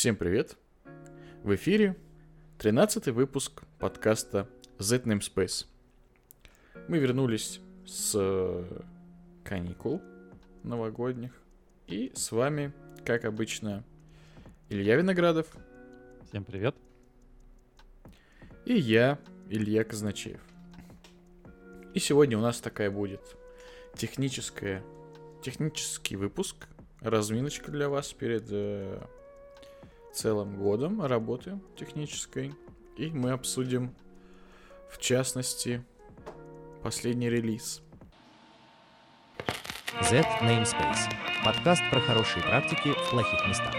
Всем привет! В эфире 13 выпуск подкаста Z Namespace. Мы вернулись с э, каникул новогодних. И с вами, как обычно, Илья Виноградов. Всем привет. И я, Илья Казначеев. И сегодня у нас такая будет техническая, технический выпуск, разминочка для вас перед э, целым годом работы технической. И мы обсудим, в частности, последний релиз. Z Namespace. Подкаст про хорошие практики в плохих местах.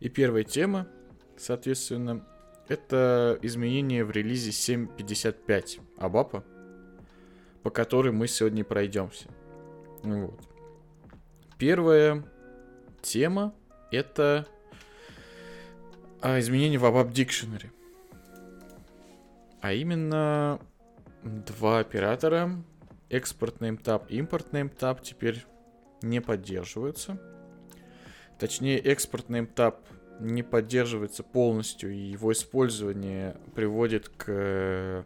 И первая тема, соответственно, это изменение в релизе 7.55 Абапа, по которой мы сегодня пройдемся. Вот. Первая тема это а, изменение в ABAP Dictionary. А именно два оператора, экспорт nametab импорт nametab теперь не поддерживаются. Точнее, экспорт nametab не поддерживается полностью, и его использование приводит к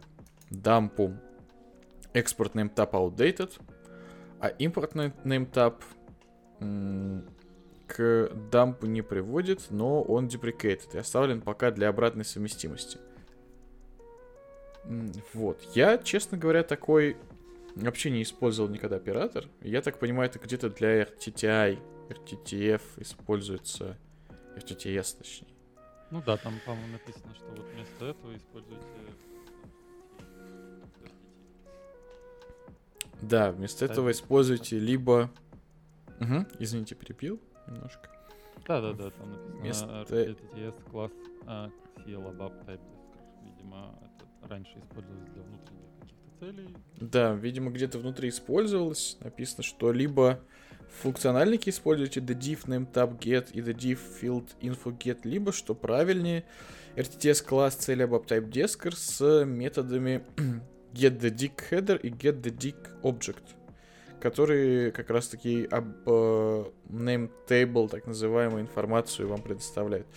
дампу экспорт nametab outdated, а импорт nametab к дампу не приводит, но он deprecated и оставлен пока для обратной совместимости. Вот. Я, честно говоря, такой вообще не использовал никогда оператор. Я так понимаю, это где-то для RTTI, RTTF используется, RTTS точнее. Ну да, там, по-моему, написано, что вот вместо этого используйте Да, вместо этого используйте либо... Угу, извините, перепил немножко. Да-да-да, там написано вместо... RTTS класс uh, CLABAP Type Видимо, это раньше использовалось для внутренних каких-то целей. Да, видимо, где-то внутри использовалось. Написано, что либо функциональники используйте the div name tab get и the div field info get, либо, что правильнее, RTTS класс цели abap type desker с методами get the dick header и get the dick object, которые как раз таки об uh, name table, так называемую информацию вам предоставляют.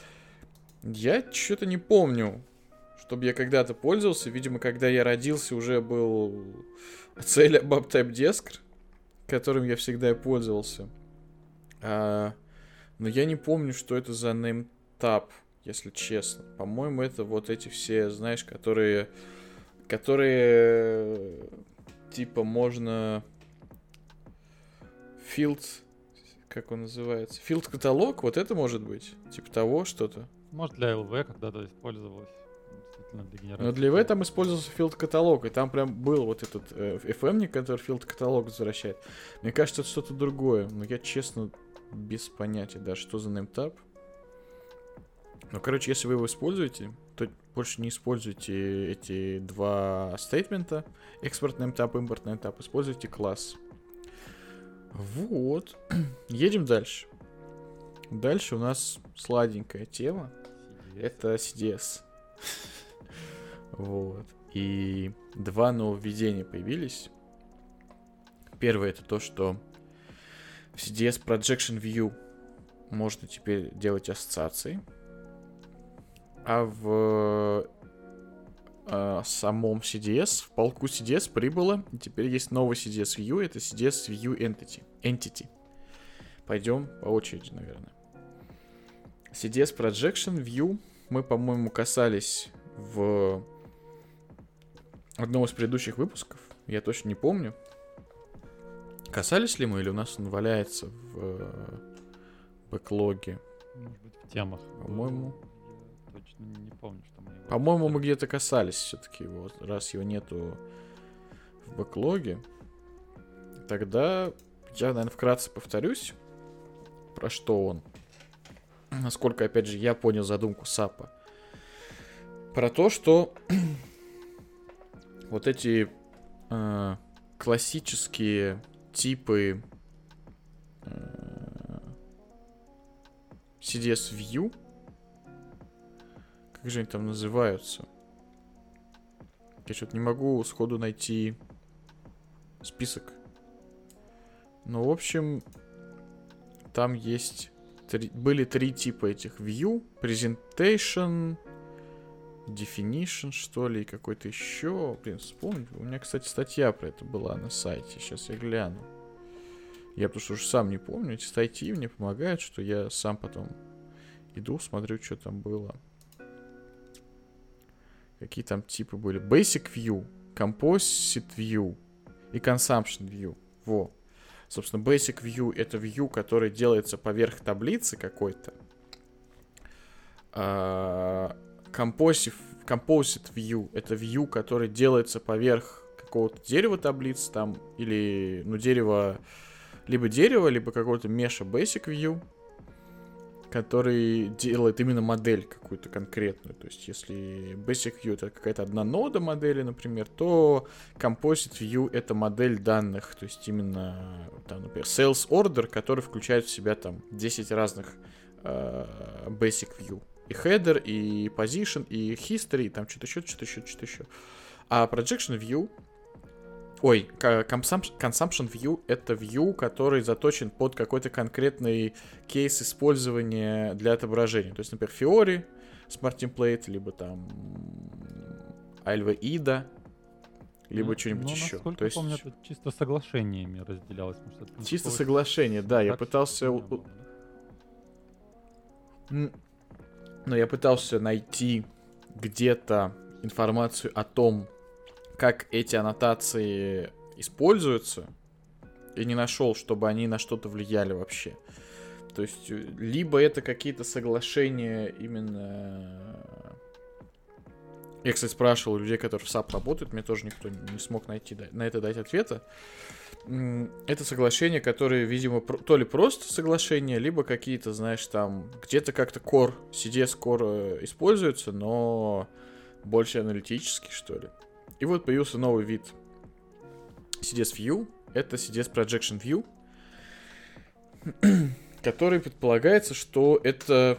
Я что-то не помню, чтобы я когда-то пользовался. Видимо, когда я родился, уже был цель abap type desker, которым я всегда и пользовался. А, но я не помню, что это за name tab, если честно. По-моему, это вот эти все, знаешь, которые которые типа можно field как он называется? Field каталог, вот это может быть? Типа того что-то? Может для LV когда-то использовалось. Но для LV там использовался field каталог, и там прям был вот этот э, FM, который field каталог возвращает. Мне кажется, это что-то другое, но я честно без понятия, да, что за nametab. Ну, короче, если вы его используете, то больше не используйте эти два стейтмента. Экспортный этап, импортный этап. Используйте класс. Вот. Едем дальше. Дальше у нас сладенькая тема. CDS. Это CDS. вот. И два нововведения появились. Первое это то, что в CDS Projection View можно теперь делать ассоциации а в э, самом CDS, в полку CDS прибыло, и теперь есть новый CDS View, это CDS View Entity. Entity. Пойдем по очереди, наверное. CDS Projection View мы, по-моему, касались в одном из предыдущих выпусков. Я точно не помню. Касались ли мы, или у нас он валяется в э, бэклоге? Может быть, в темах. По-моему точно не помню, что мы его... По-моему, мы где-то касались все-таки его, раз его нету в бэклоге. Тогда я, наверное, вкратце повторюсь, про что он. Насколько, опять же, я понял задумку САПа. Про то, что вот эти э, классические типы э, CDS View, как же они там называются? Я что-то не могу сходу найти список. Ну, в общем, там есть три, были три типа этих view, presentation, definition, что ли, и какой-то еще. Блин, вспомнить. У меня, кстати, статья про это была на сайте. Сейчас я гляну. Я потому что уже сам не помню. Эти статьи мне помогают, что я сам потом иду, смотрю, что там было. Какие там типы были. Basic View, Composite View и Consumption View. Во. Собственно, Basic View — это view, который делается поверх таблицы какой-то. Uh, Composite, Composite View — это view, который делается поверх какого-то дерева таблицы там, или, ну, дерево, либо дерево, либо какого-то меша Basic View — который делает именно модель какую-то конкретную. То есть, если Basic View это какая-то одна нода модели, например, то Composite View это модель данных. То есть, именно, там, например, Sales Order, который включает в себя там 10 разных э, Basic View. И header, и position, и history, и там что-то еще, что-то еще, что-то еще. А Projection View Ой, consumption view — это view, который заточен под какой-то конкретный кейс использования для отображения. То есть, например, Fiori, Smart Template, либо там Alva IDA, либо ну, что-нибудь ну, еще. То есть... помню, это чисто соглашениями разделялось. Может, это чисто соглашение, да. Я пытался... Но я пытался найти где-то информацию о том, как эти аннотации используются, и не нашел, чтобы они на что-то влияли вообще. То есть, э, либо это какие-то соглашения именно... Я, кстати, спрашивал людей, которые в SAP работают, мне тоже никто не смог найти на это дать ответа. Это соглашения, которые, видимо, то ли просто соглашения, либо какие-то, знаешь, там, где-то как-то core, CDS core э, используются, но больше аналитический, что ли. И вот появился новый вид CDS View. Это CDS Projection View, который предполагается, что это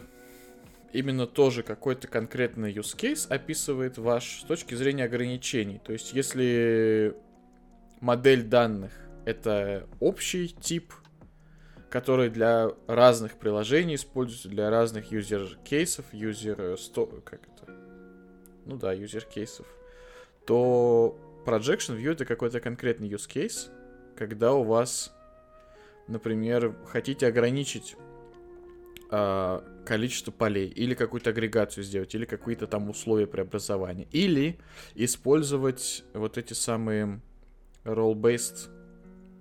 именно тоже какой-то конкретный use case описывает ваш с точки зрения ограничений. То есть, если модель данных это общий тип, который для разных приложений используется, для разных юзер кейсов, юзер... Как это? Ну да, юзер кейсов то Projection View это какой-то конкретный use case, когда у вас, например, хотите ограничить э, количество полей, или какую-то агрегацию сделать, или какие-то там условия преобразования, или использовать вот эти самые role-based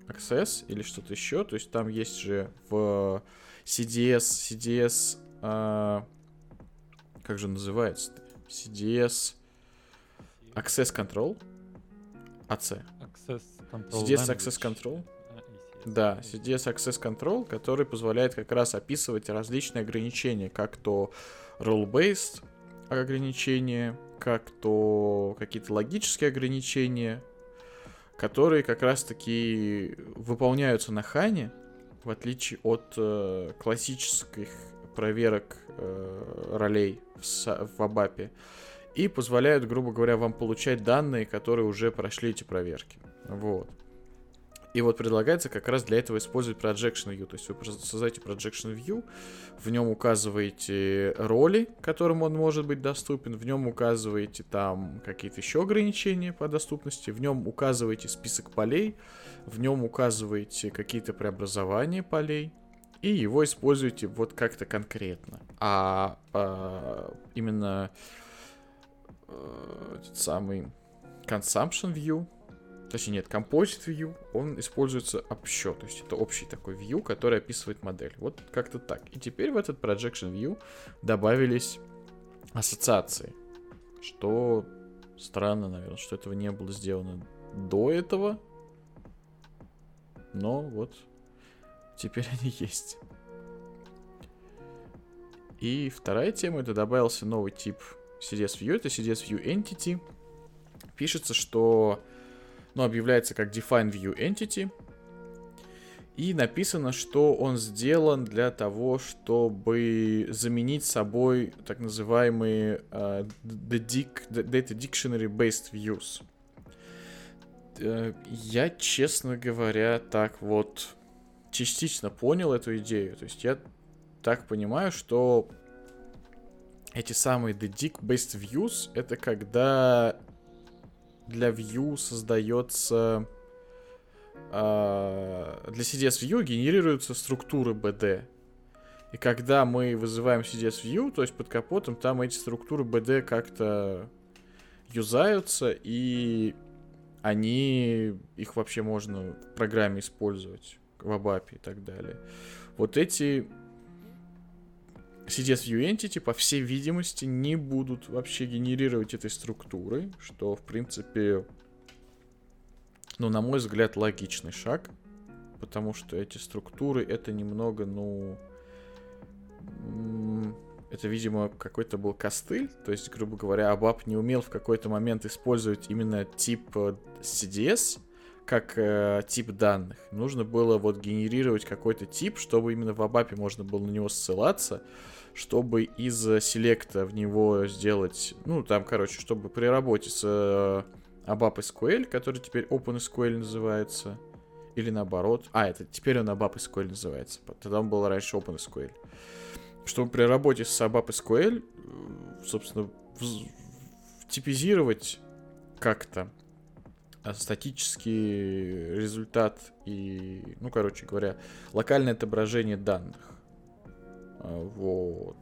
access или что-то еще, то есть там есть же в CDS, CDS, э, а, как же называется? CDS Access Control. AC. Access Control. CDS Access Control. Да, CDS Access Control, который позволяет как раз описывать различные ограничения, как то role-based ограничения, как то какие-то логические ограничения, которые как раз-таки выполняются на хане, в отличие от э, классических проверок э, ролей в, в Абапе и позволяют, грубо говоря, вам получать данные, которые уже прошли эти проверки. Вот. И вот предлагается как раз для этого использовать Projection View. То есть вы создаете Projection View, в нем указываете роли, которым он может быть доступен, в нем указываете там какие-то еще ограничения по доступности, в нем указываете список полей, в нем указываете какие-то преобразования полей, и его используете вот как-то конкретно. А, а именно э, этот самый consumption view, точнее нет, composite view, он используется общо, то есть это общий такой view, который описывает модель. Вот как-то так. И теперь в этот projection view добавились ассоциации, что странно, наверное, что этого не было сделано до этого, но вот теперь они есть. И вторая тема, это добавился новый тип CDS View, это CDS View Entity. Пишется, что, ну, объявляется как Define View Entity. И написано, что он сделан для того, чтобы заменить собой так называемые uh, Data Dictionary Based Views. Uh, я, честно говоря, так вот частично понял эту идею. То есть я так понимаю, что эти самые dedic-based views — это когда для view создается... Э, для CDS view генерируются структуры BD. И когда мы вызываем CDS view, то есть под капотом, там эти структуры BD как-то юзаются, и они, их вообще можно в программе использовать, в ABAP и так далее. Вот эти CDS View Entity, по всей видимости, не будут вообще генерировать этой структуры, что, в принципе, ну, на мой взгляд, логичный шаг, потому что эти структуры, это немного, ну, это, видимо, какой-то был костыль, то есть, грубо говоря, ABAP не умел в какой-то момент использовать именно тип э, CDS как э, тип данных. Нужно было вот генерировать какой-то тип, чтобы именно в ABAP можно было на него ссылаться, чтобы из селекта в него сделать, ну, там, короче, чтобы при работе с э, ABAP SQL, который теперь OpenSQL называется, или наоборот, а, это теперь он ABAP SQL называется, тогда он был раньше OpenSQL, чтобы при работе с ABAP SQL, э, собственно, типизировать как-то э, статический результат и, ну, короче говоря, локальное отображение данных. Вот.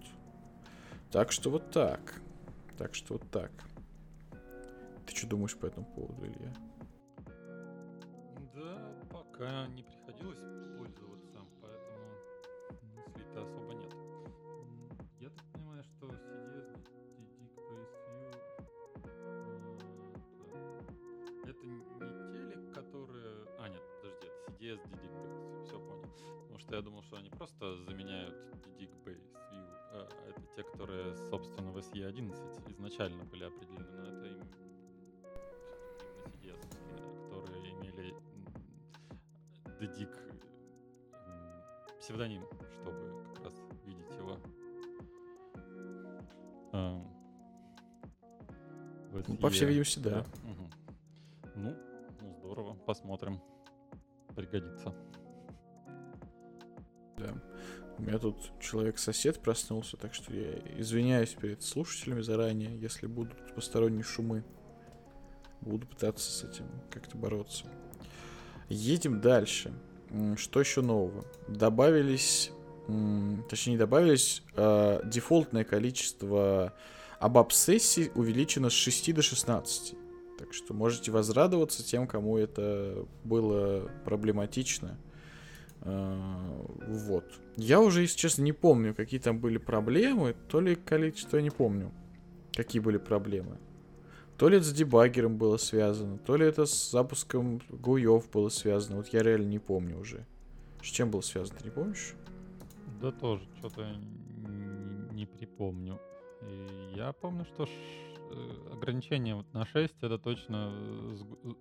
Так что вот так. Так что вот так. Ты что думаешь по этому поводу, Илья? Да, пока не приходилось пользоваться, поэтому мыслей-то особо нет. Я так понимаю, что CDS Base View это не телек, которые... А, нет, подожди, это CDS Dedic что я думал, что они просто заменяют те, которые, собственно, в SE11 изначально были определены, но это им CDS, которые имели дедик псевдоним, чтобы как раз видеть его. А, ну, по всей видимости, да. да. Угу. Ну, ну, здорово, посмотрим. Пригодится. Да. У меня тут человек-сосед проснулся, так что я извиняюсь перед слушателями заранее, если будут посторонние шумы. Буду пытаться с этим как-то бороться. Едем дальше. Что еще нового? Добавились, точнее не добавились, а дефолтное количество ABAP-сессий увеличено с 6 до 16. Так что можете возрадоваться тем, кому это было проблематично. А, вот. Я уже, если честно, не помню, какие там были проблемы. То ли количество, я не помню, какие были проблемы. То ли это с дебаггером было связано, то ли это с запуском гуев было связано. Вот я реально не помню уже. С чем было связано, ты не помнишь? Да тоже, что-то не припомню. И я помню, что. Э, ограничение на 6 это точно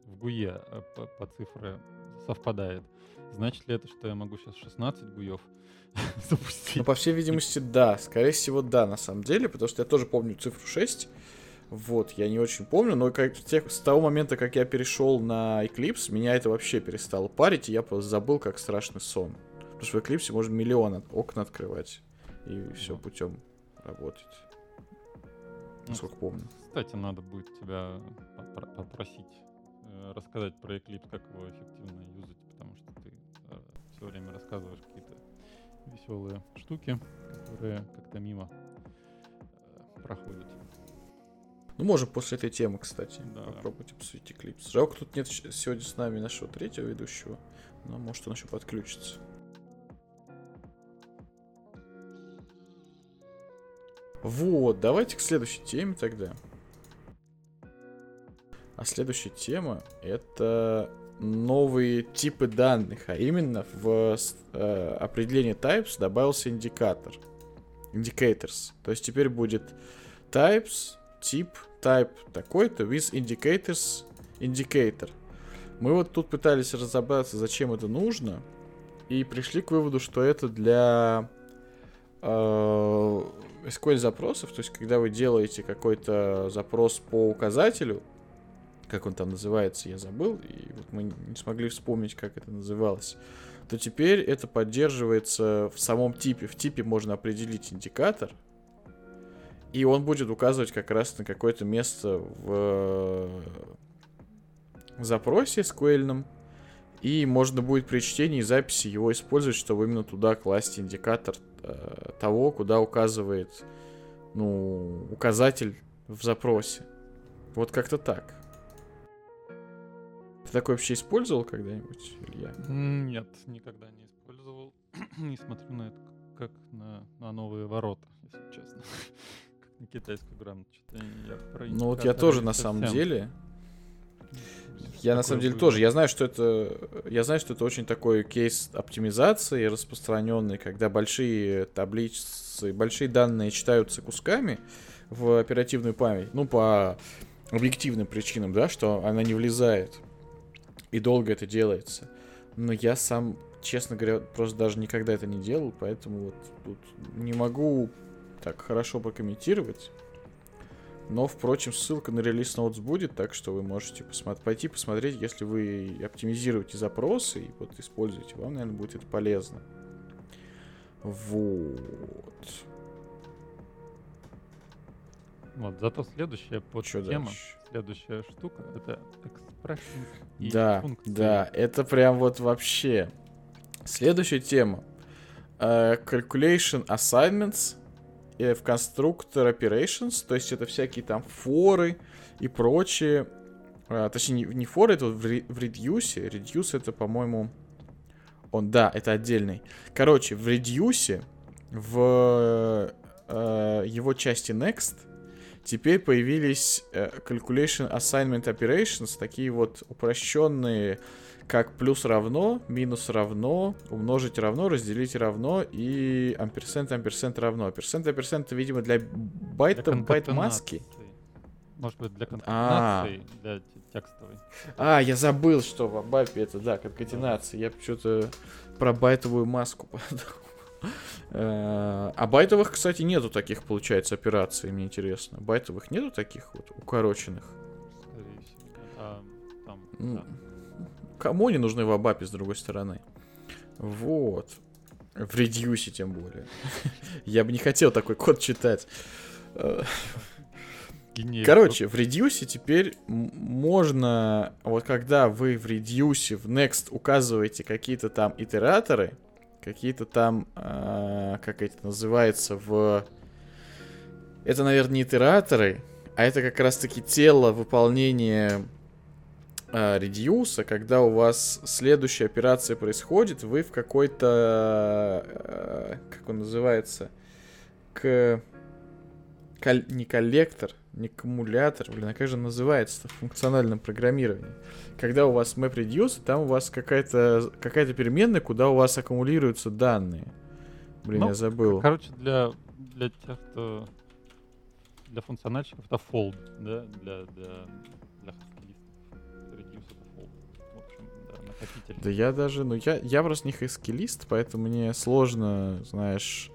в гуе э, по, по цифре совпадает. Значит ли это, что я могу сейчас 16 гуев запустить? Ну, по всей видимости, да. Скорее всего, да, на самом деле, потому что я тоже помню цифру 6. Вот, я не очень помню, но как, тех, с того момента, как я перешел на Eclipse, меня это вообще перестало парить, и я просто забыл, как страшный сон. Потому что в Eclipse можно миллион окна открывать, и все путем работать. Насколько ну, помню. Кстати, надо будет тебя попросить рассказать про Eclipse, как его эффективно юзать, потому что ты э, все время рассказываешь какие-то веселые штуки, которые как-то мимо э, проходят. Ну, можем после этой темы, кстати, да. попробовать обсудить Eclipse. Жалко, тут нет сегодня с нами нашего третьего ведущего, но может он еще подключится. Вот, давайте к следующей теме тогда. А следующая тема это новые типы данных, а именно в э, определении types добавился индикатор. Indicators. То есть теперь будет types, тип, type такой-то, with indicators, indicator. Мы вот тут пытались разобраться, зачем это нужно, и пришли к выводу, что это для э, SQL запросов, то есть когда вы делаете какой-то запрос по указателю, как он там называется, я забыл, и вот мы не смогли вспомнить, как это называлось. то теперь это поддерживается в самом типе. В типе можно определить индикатор, и он будет указывать как раз на какое-то место в запросе SQL, и можно будет при чтении и записи его использовать, чтобы именно туда класть индикатор э, того, куда указывает ну, указатель в запросе. Вот как-то так. Ты такой вообще использовал когда-нибудь, Илья? Нет, никогда не использовал. не смотрю на это как на, на новые ворота, если честно. как на китайскую грамоту. Ну вот я тоже на самом деле. Я на самом деле тоже. Я знаю, что это. Я знаю, что это очень такой кейс оптимизации распространенный, когда большие таблицы, большие данные читаются кусками в оперативную память. Ну, по объективным причинам, да, что она не влезает и долго это делается. Но я сам, честно говоря, просто даже никогда это не делал, поэтому вот тут не могу так хорошо прокомментировать. Но, впрочем, ссылка на релиз Notes будет, так что вы можете посмотри, пойти посмотреть, если вы оптимизируете запросы и вот используете. Вам, наверное, будет это полезно. Вот. Вот, зато следующая под Что тема, дальше? следующая штука, это и Да, да, это прям вот вообще. Следующая тема. Uh, calculation assignments в constructor operations, то есть это всякие там форы и прочее. Uh, точнее, не, не форы, это в, в reduce. Reduce это, по-моему... Он, да, это отдельный. Короче, в reduce, в uh, его части next, Теперь появились э, Calculation Assignment Operations, такие вот упрощенные, как плюс равно, минус равно, умножить равно, разделить равно и амперсент, амперсент равно. Амперсент, амперсент, видимо, для байта, байт маски. Может быть, для конкатенации, а. для текстовой. А, я забыл, что в Абапе это, да, конкатенация. Я что-то про байтовую маску подумал. Э, а байтовых, кстати, нету таких, получается, операций, мне интересно. Байтовых нету таких вот укороченных? А. Кому они нужны в Абапе, с другой стороны? Вот. В редюсе тем более. Я бы не хотел такой код читать. Короче, в редюсе теперь можно, вот когда вы в редюсе в next указываете какие-то там итераторы, какие-то там, э, как это называется, в... Это, наверное, не итераторы, а это как раз-таки тело выполнения э, редьюса, когда у вас следующая операция происходит, вы в какой-то, э, как он называется, к... Кол... не коллектор, не аккумулятор, блин, а как же называется в функциональном программировании? Когда у вас MapReduce, там у вас какая-то какая переменная, куда у вас аккумулируются данные. Блин, ну, я забыл. Короче, для, для тех, кто... Для функциональщиков это fold, да? Для, для, для Reduce это fold. В общем, да, накопитель. Да я даже, ну я, я просто не хаскилист, поэтому мне сложно, знаешь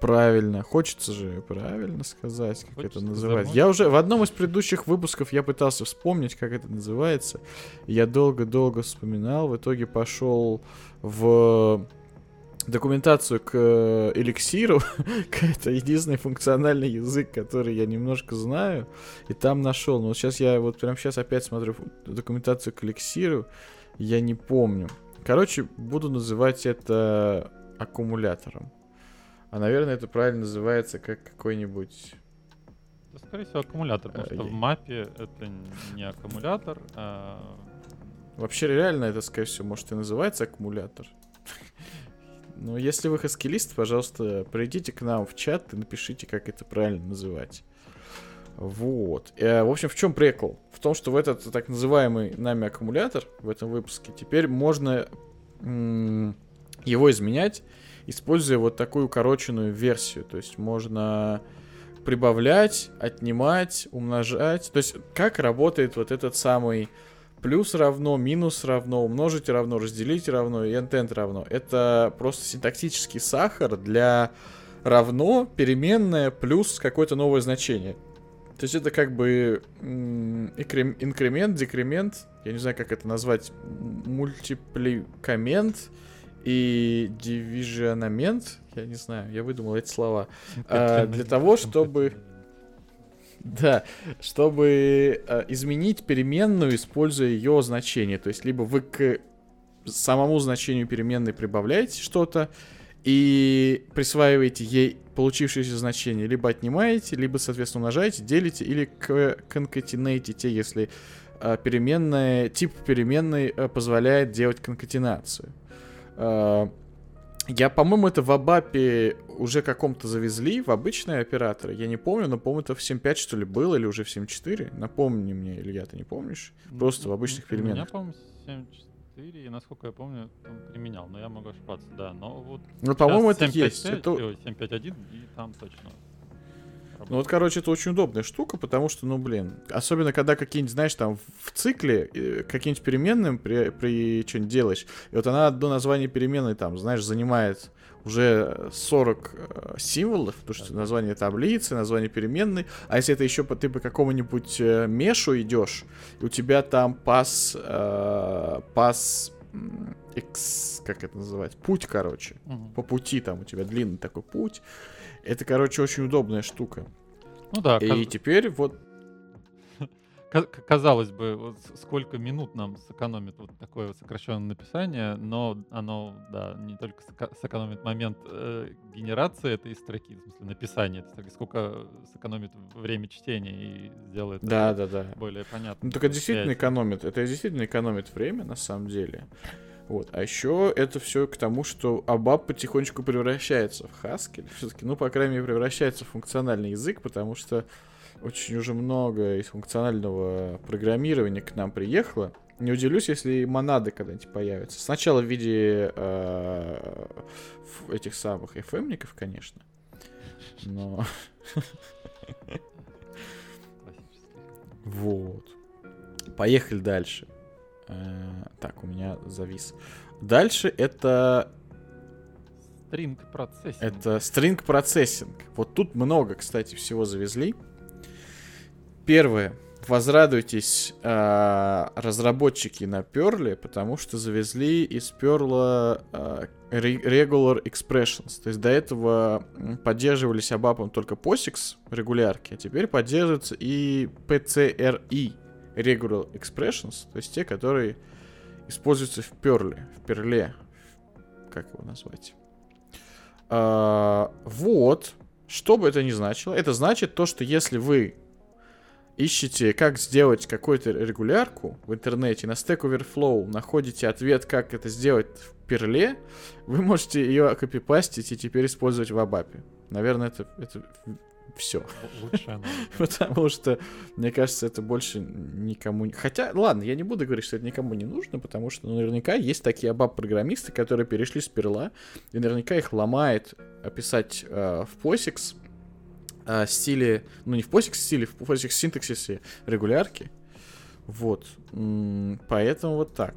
правильно. Хочется же правильно сказать, как Хочется это называется. Я уже в одном из предыдущих выпусков я пытался вспомнить, как это называется. Я долго-долго вспоминал. В итоге пошел в документацию к э, эликсиру. это единственный функциональный язык, который я немножко знаю. И там нашел. Но вот сейчас я вот прям сейчас опять смотрю документацию к эликсиру. Я не помню. Короче, буду называть это аккумулятором. А, наверное, это правильно называется как какой-нибудь... Да, скорее всего, аккумулятор, потому а, что в мапе это не аккумулятор, а... Вообще, реально, это, скорее всего, может и называется аккумулятор. Но если вы хаскилист, пожалуйста, придите к нам в чат и напишите, как это правильно называть. Вот. Э, в общем, в чем прикол? В том, что в этот так называемый нами аккумулятор в этом выпуске теперь можно его изменять используя вот такую укороченную версию. То есть можно прибавлять, отнимать, умножать. То есть как работает вот этот самый плюс равно, минус равно, умножить равно, разделить равно и интент равно. Это просто синтаксический сахар для равно, переменное, плюс какое-то новое значение. То есть это как бы инкремент, декремент, я не знаю, как это назвать, мультипликамент, и дивизионамент, я не знаю, я выдумал эти слова, а, для того, чтобы... Да, чтобы э, изменить переменную, используя ее значение. То есть, либо вы к самому значению переменной прибавляете что-то и присваиваете ей получившееся значение, либо отнимаете, либо, соответственно, умножаете, делите или конкатинейтите, если э, переменная, тип переменной э, позволяет делать конкатинацию. Э, я, по-моему, это в Абапе уже каком-то завезли, в обычные операторы. Я не помню, но, по-моему, это в 7.5, что ли, было, или уже в 7.4. Напомни мне, Илья, ты не помнишь? Просто в обычных переменных. У меня, по-моему, 7.4, и, насколько я помню, он применял, но я могу ошибаться, да. Но вот ну, по-моему, это есть. Это... 7.5.1, и там точно ну вот, короче, это очень удобная штука, потому что, ну, блин, особенно когда какие-нибудь, знаешь, там в цикле э, какие-нибудь переменные при, при что-нибудь делаешь, и вот она одно название переменной там, знаешь, занимает уже 40 э, символов, потому что название таблицы, название переменной, а если это еще по, ты по какому-нибудь э, мешу идешь, и у тебя там пас, э, пас X, как это называть, путь, короче, угу. по пути там у тебя длинный такой путь, это, короче, очень удобная штука. Ну да. И каз... теперь вот... Казалось бы, вот сколько минут нам сэкономит вот такое вот сокращенное написание, но оно, да, не только сэкономит момент э, генерации этой строки, в смысле написания этой строки, сколько сэкономит время чтения и сделает да, да, да. более понятно. Ну, только действительно экономит, это действительно экономит время, на самом деле. Вот. А еще это все к тому, что ABAP потихонечку превращается в Haskell. Все-таки, ну, по крайней мере, превращается в функциональный язык, потому что очень уже много из функционального программирования к нам приехало. Не удивлюсь, если монады когда-нибудь появятся. Сначала в виде э, этих самых FM-ников, конечно. Но... Вот. Поехали дальше. Э, так, у меня завис. Дальше это... String процессинг. Это string процессинг. Вот тут много, кстати, всего завезли. Первое. Возрадуйтесь, э, разработчики на Perl, потому что завезли из Perl э, regular expressions. То есть до этого поддерживались абапом только POSIX регулярки, а теперь поддерживается и PCRE regular expressions, то есть те, которые используются в перле, в перле, как его назвать. А, вот, что бы это ни значило, это значит то, что если вы ищете, как сделать какую-то регулярку в интернете, на Stack Overflow находите ответ, как это сделать в перле, вы можете ее копипастить и теперь использовать в Абапе. Наверное, это, это все. Лучше Потому что, мне кажется, это больше никому... Хотя, ладно, я не буду говорить, что это никому не нужно, потому что наверняка есть такие абаб-программисты, которые перешли с перла, и наверняка их ломает описать э, в POSIX э, стиле... Ну, не в POSIX стиле, в POSIX синтаксисе регулярки. Вот. Поэтому вот так.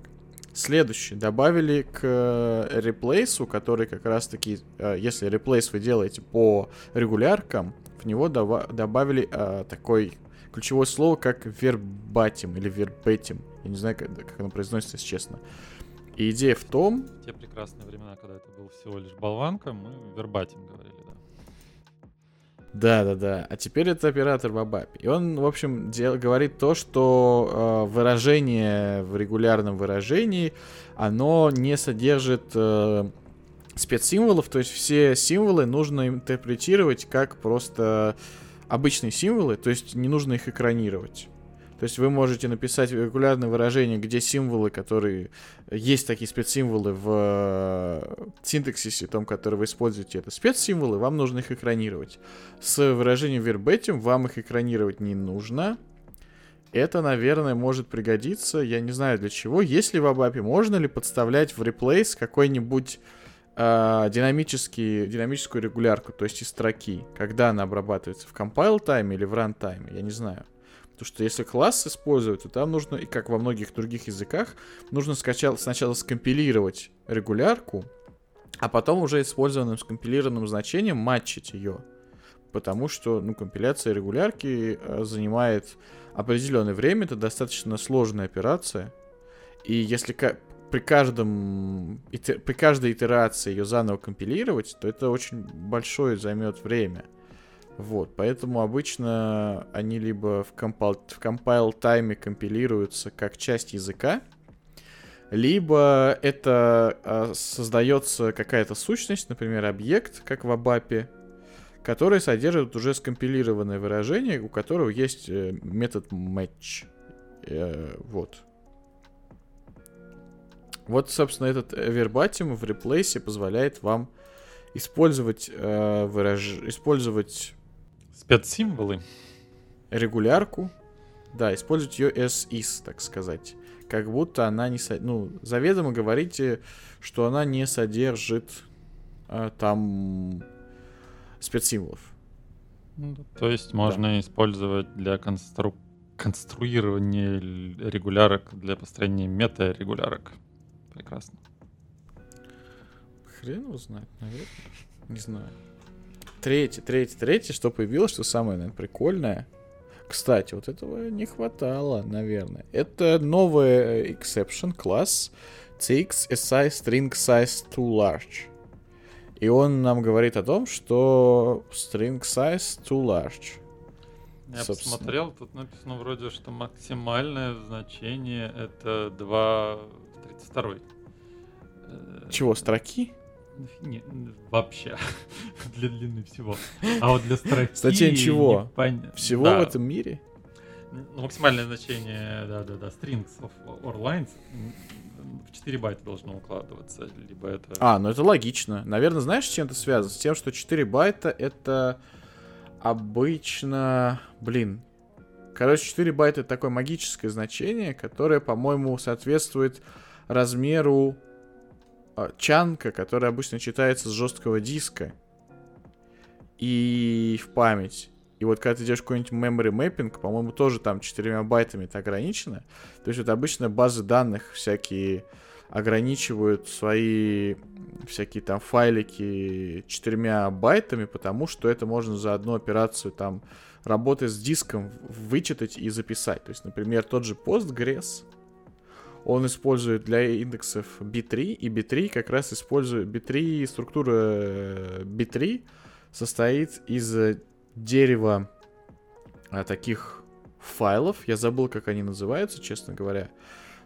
Следующий. Добавили к э, реплейсу, который как раз-таки, э, если реплейс вы делаете по регуляркам, в него добавили а, такой ключевое слово, как вербатим или вербетим. Я не знаю, как, как оно произносится, если честно. И идея в том... Те прекрасные времена, когда это был всего лишь болванка, мы вербатим говорили, да. Да, да, да. А теперь это оператор в И он, в общем, дел, говорит то, что э, выражение в регулярном выражении, оно не содержит э, спецсимволов, то есть все символы нужно интерпретировать как просто обычные символы, то есть не нужно их экранировать. То есть вы можете написать регулярное выражение, где символы, которые... Есть такие спецсимволы в э, синтаксисе, том, который вы используете, это спецсимволы, вам нужно их экранировать. С выражением verbatim вам их экранировать не нужно. Это, наверное, может пригодиться, я не знаю для чего. Если в Абапе можно ли подставлять в replace какой-нибудь э, динамический, динамическую регулярку, то есть из строки, когда она обрабатывается в compile тайме или в run тайме, я не знаю. Потому что если класс использовать, то там нужно, и как во многих других языках, нужно скачал, сначала скомпилировать регулярку, а потом уже использованным скомпилированным значением матчить ее. Потому что, ну, компиляция регулярки э, занимает определенное время, это достаточно сложная операция. И если при каждом при каждой итерации ее заново компилировать, то это очень большое займет время. Вот, поэтому обычно они либо в, компал, в compile тайме компилируются как часть языка, либо это а, создается какая-то сущность, например, объект, как в Абапе, который содержит уже скомпилированное выражение, у которого есть э, метод match. Э, вот. Вот, собственно, этот verbatim в реплейсе позволяет вам использовать, э, выраж... использовать спецсимволы, регулярку, да, использовать ее as is, так сказать как будто она не... Со... Ну, заведомо говорите, что она не содержит э, там спецсимволов. Ну, то есть можно да. использовать для констру... конструирования регулярок, для построения мета-регулярок. Прекрасно. Хрен его знает, наверное. Не знаю. Третье, третье, третье, что появилось, что самое, наверное, прикольное — кстати, вот этого не хватало, наверное. Это новый э, exception класс a size string size too large. И он нам говорит о том, что string size too large. Я Собственно. посмотрел, тут написано вроде, что максимальное значение это 2.32. Чего, строки? Не, вообще. для длины всего. А вот для строки... Значение чего? Непон... Всего да. в этом мире? Ну, максимальное значение, да-да-да, strings of, or lines в 4 байта должно укладываться, либо это... А, ну это логично. Наверное, знаешь, с чем это связано? С тем, что 4 байта это обычно... Блин. Короче, 4 байта это такое магическое значение, которое, по-моему, соответствует размеру а, чанка, которая обычно читается с жесткого диска и в память. И вот когда ты делаешь какой-нибудь memory mapping, по-моему, тоже там 4 байтами это ограничено. То есть вот обычно базы данных всякие ограничивают свои всякие там файлики четырьмя байтами, потому что это можно за одну операцию там работая с диском вычитать и записать. То есть, например, тот же Postgres, он использует для индексов B3, и B3 как раз использует B3, структура э, B3 состоит из дерева а, таких файлов, я забыл, как они называются, честно говоря,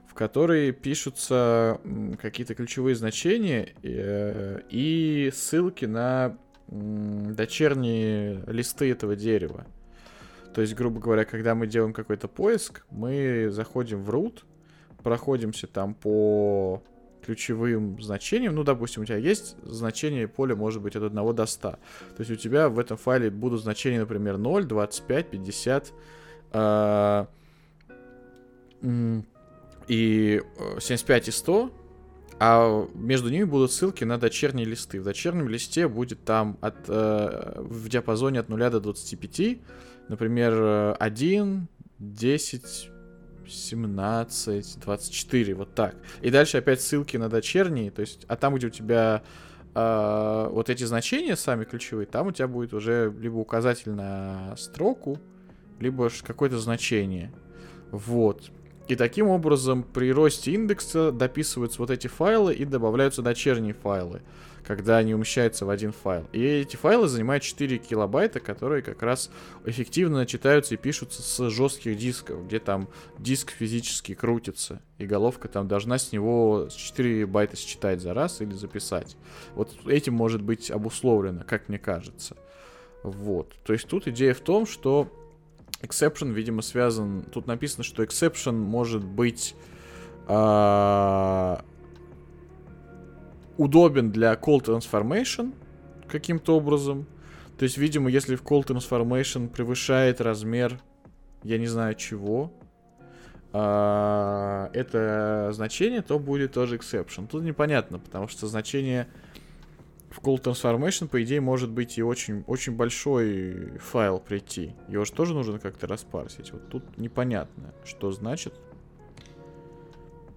в которые пишутся какие-то ключевые значения э, и ссылки на дочерние листы этого дерева. То есть, грубо говоря, когда мы делаем какой-то поиск, мы заходим в root, проходимся там по ключевым значениям, ну, допустим, у тебя есть значение поля, может быть, от 1 до 100. То есть у тебя в этом файле будут значения, например, 0, 25, 50 э, и 75 и 100, а между ними будут ссылки на дочерние листы. В дочернем листе будет там от, э, в диапазоне от 0 до 25, например, 1, 10, 17, 24, вот так. И дальше опять ссылки на дочерние, то есть, а там, где у тебя э, вот эти значения сами ключевые, там у тебя будет уже либо указатель на строку, либо какое-то значение. Вот. И таким образом при росте индекса дописываются вот эти файлы и добавляются дочерние файлы когда они умещаются в один файл. И эти файлы занимают 4 килобайта, которые как раз эффективно читаются и пишутся с жестких дисков, где там диск физически крутится, и головка там должна с него 4 байта считать за раз или записать. Вот этим может быть обусловлено, как мне кажется. Вот. То есть тут идея в том, что exception, видимо, связан... Тут написано, что exception может быть а, удобен для call transformation каким-то образом. То есть, видимо, если в call transformation превышает размер, я не знаю чего, а, это значение, то будет тоже exception. Тут непонятно, потому что значение в call transformation, по идее, может быть и очень, очень большой файл прийти. Его же тоже нужно как-то распарсить. Вот тут непонятно, что значит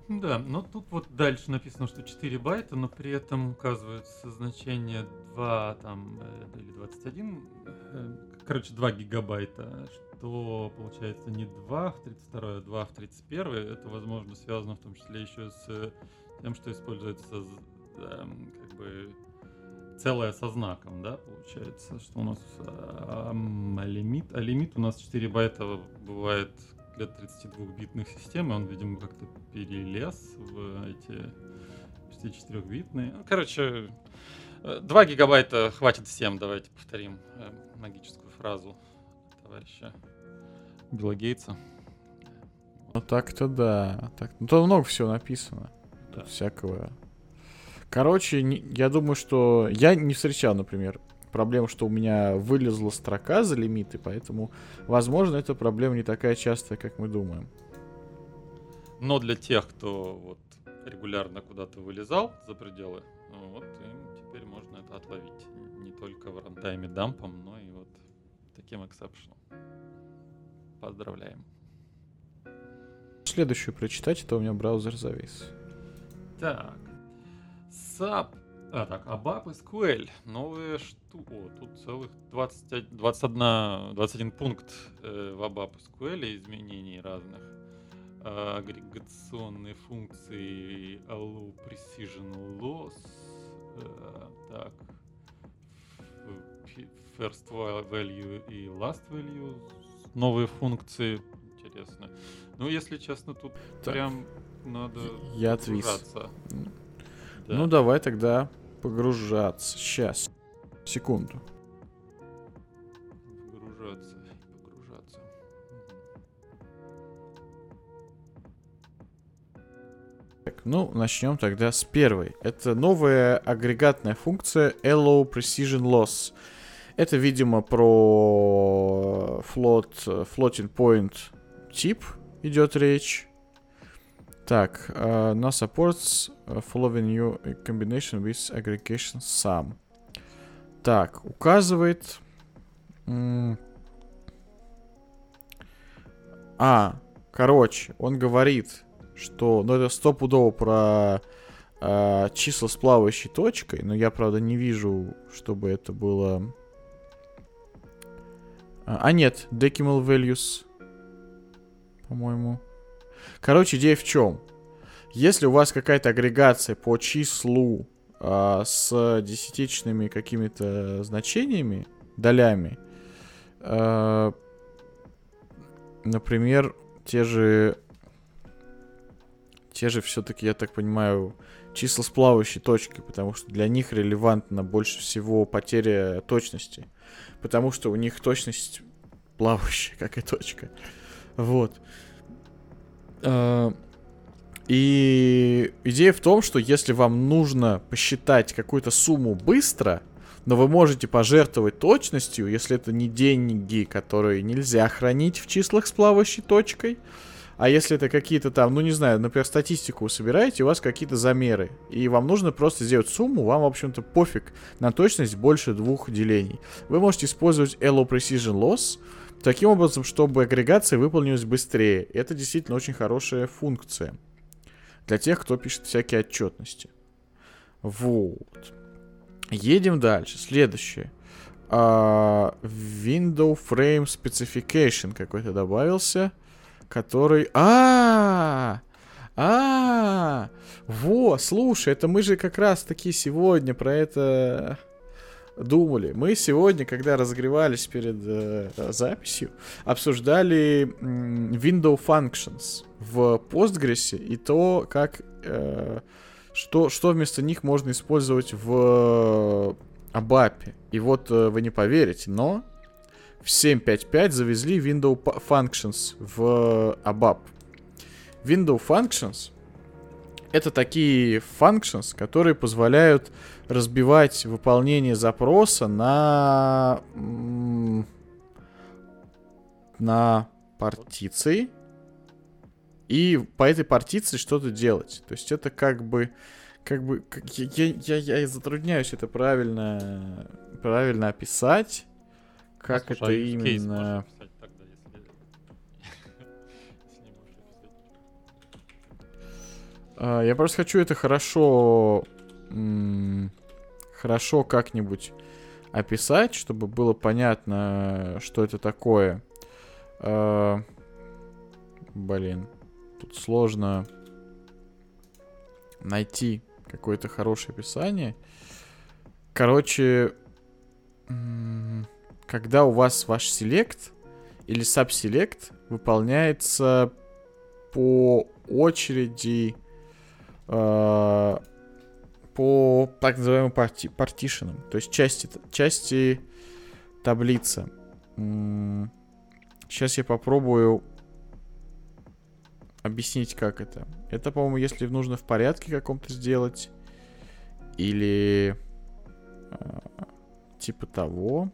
да, но тут вот дальше написано, что 4 байта, но при этом указывается значение 2 там, э, или 21, э, короче, 2 гигабайта, что получается не 2 в 32, а 2 в 31. Это, возможно, связано в том числе еще с тем, что используется эм, как бы целое со знаком, да, получается, что у нас а, лимит, а лимит у нас 4 байта бывает для 32-битных систем, и он, видимо, как-то перелез в эти 64-битные. Ну, короче, 2 э, гигабайта хватит всем, давайте повторим э, магическую фразу товарища Билла Гейтса. Ну так-то да. Так, ну тут много всего написано. Да. Тут всякого. Короче, не, я думаю, что я не встречал, например, проблему, что у меня вылезла строка за лимиты, поэтому, возможно, эта проблема не такая частая, как мы думаем. Но для тех, кто вот регулярно куда-то вылезал за пределы, ну вот им теперь можно это отловить. Не только в рантайме дампом, но и вот таким эксепшеном. Поздравляем. Следующую прочитать, это у меня браузер завис. Так. SAP. А, так, ABAP SQL. Новые штуки. О, тут целых 20, 21, 21 пункт э, в ABAP SQL изменений разных. А, агрегационные функции Allow Precision Loss. Э, так. First value и last value. Новые функции. Интересно. Ну, если честно, тут так. прям надо Я отвис. Да. Ну, давай тогда погружаться. Сейчас. Секунду. Погружаться погружаться. Так, ну, начнем тогда с первой. Это новая агрегатная функция Allow Precision Loss. Это, видимо, про float, floating point тип идет речь. Так, uh, now supports following new combination with aggregation sum. Так, указывает... А, короче, он говорит, что... Ну, это стопудово про э, числа с плавающей точкой, но я, правда, не вижу, чтобы это было... А, а нет, decimal values по-моему. Короче, идея в чем? Если у вас какая-то агрегация по числу э, с десятичными какими-то значениями, долями, э, например, те же, те же все-таки, я так понимаю, числа с плавающей точкой, потому что для них релевантна больше всего потеря точности, потому что у них точность плавающая, как и точка. Вот. А, и идея в том, что если вам нужно посчитать какую-то сумму быстро, но вы можете пожертвовать точностью, если это не деньги, которые нельзя хранить в числах с плавающей точкой, а если это какие-то там, ну не знаю, например, статистику вы собираете, у вас какие-то замеры, и вам нужно просто сделать сумму, вам, в общем-то, пофиг на точность больше двух делений. Вы можете использовать Allo Precision Loss, таким образом, чтобы агрегация выполнилась быстрее. Это действительно очень хорошая функция для тех, кто пишет всякие отчетности. Вот. Едем дальше. Следующее. Uh, window Frame Specification какой-то добавился, который... А, -а, -а, во, слушай, это мы же как раз таки сегодня про это думали. Мы сегодня, когда разогревались перед э, записью, обсуждали э, window functions в Postgres и то, как э, что, что вместо них можно использовать в ABAP. И вот э, вы не поверите, но в 7.5.5 завезли window functions в ABAP. Window functions это такие functions, которые позволяют разбивать выполнение запроса на на партиции и по этой партиции что-то делать. То есть это как бы как бы как, я, я, я затрудняюсь это правильно правильно описать, как Слушай, это а именно. А, я просто хочу это хорошо... Хорошо как-нибудь описать, чтобы было понятно, что это такое. А, блин, тут сложно... найти какое-то хорошее описание. Короче, когда у вас ваш селект или сабселект выполняется по очереди э, по так называемым парти партишенам, то есть части, части таблицы. Сейчас я попробую объяснить, как это. Это, по-моему, если нужно в порядке каком-то сделать. Или э, типа того.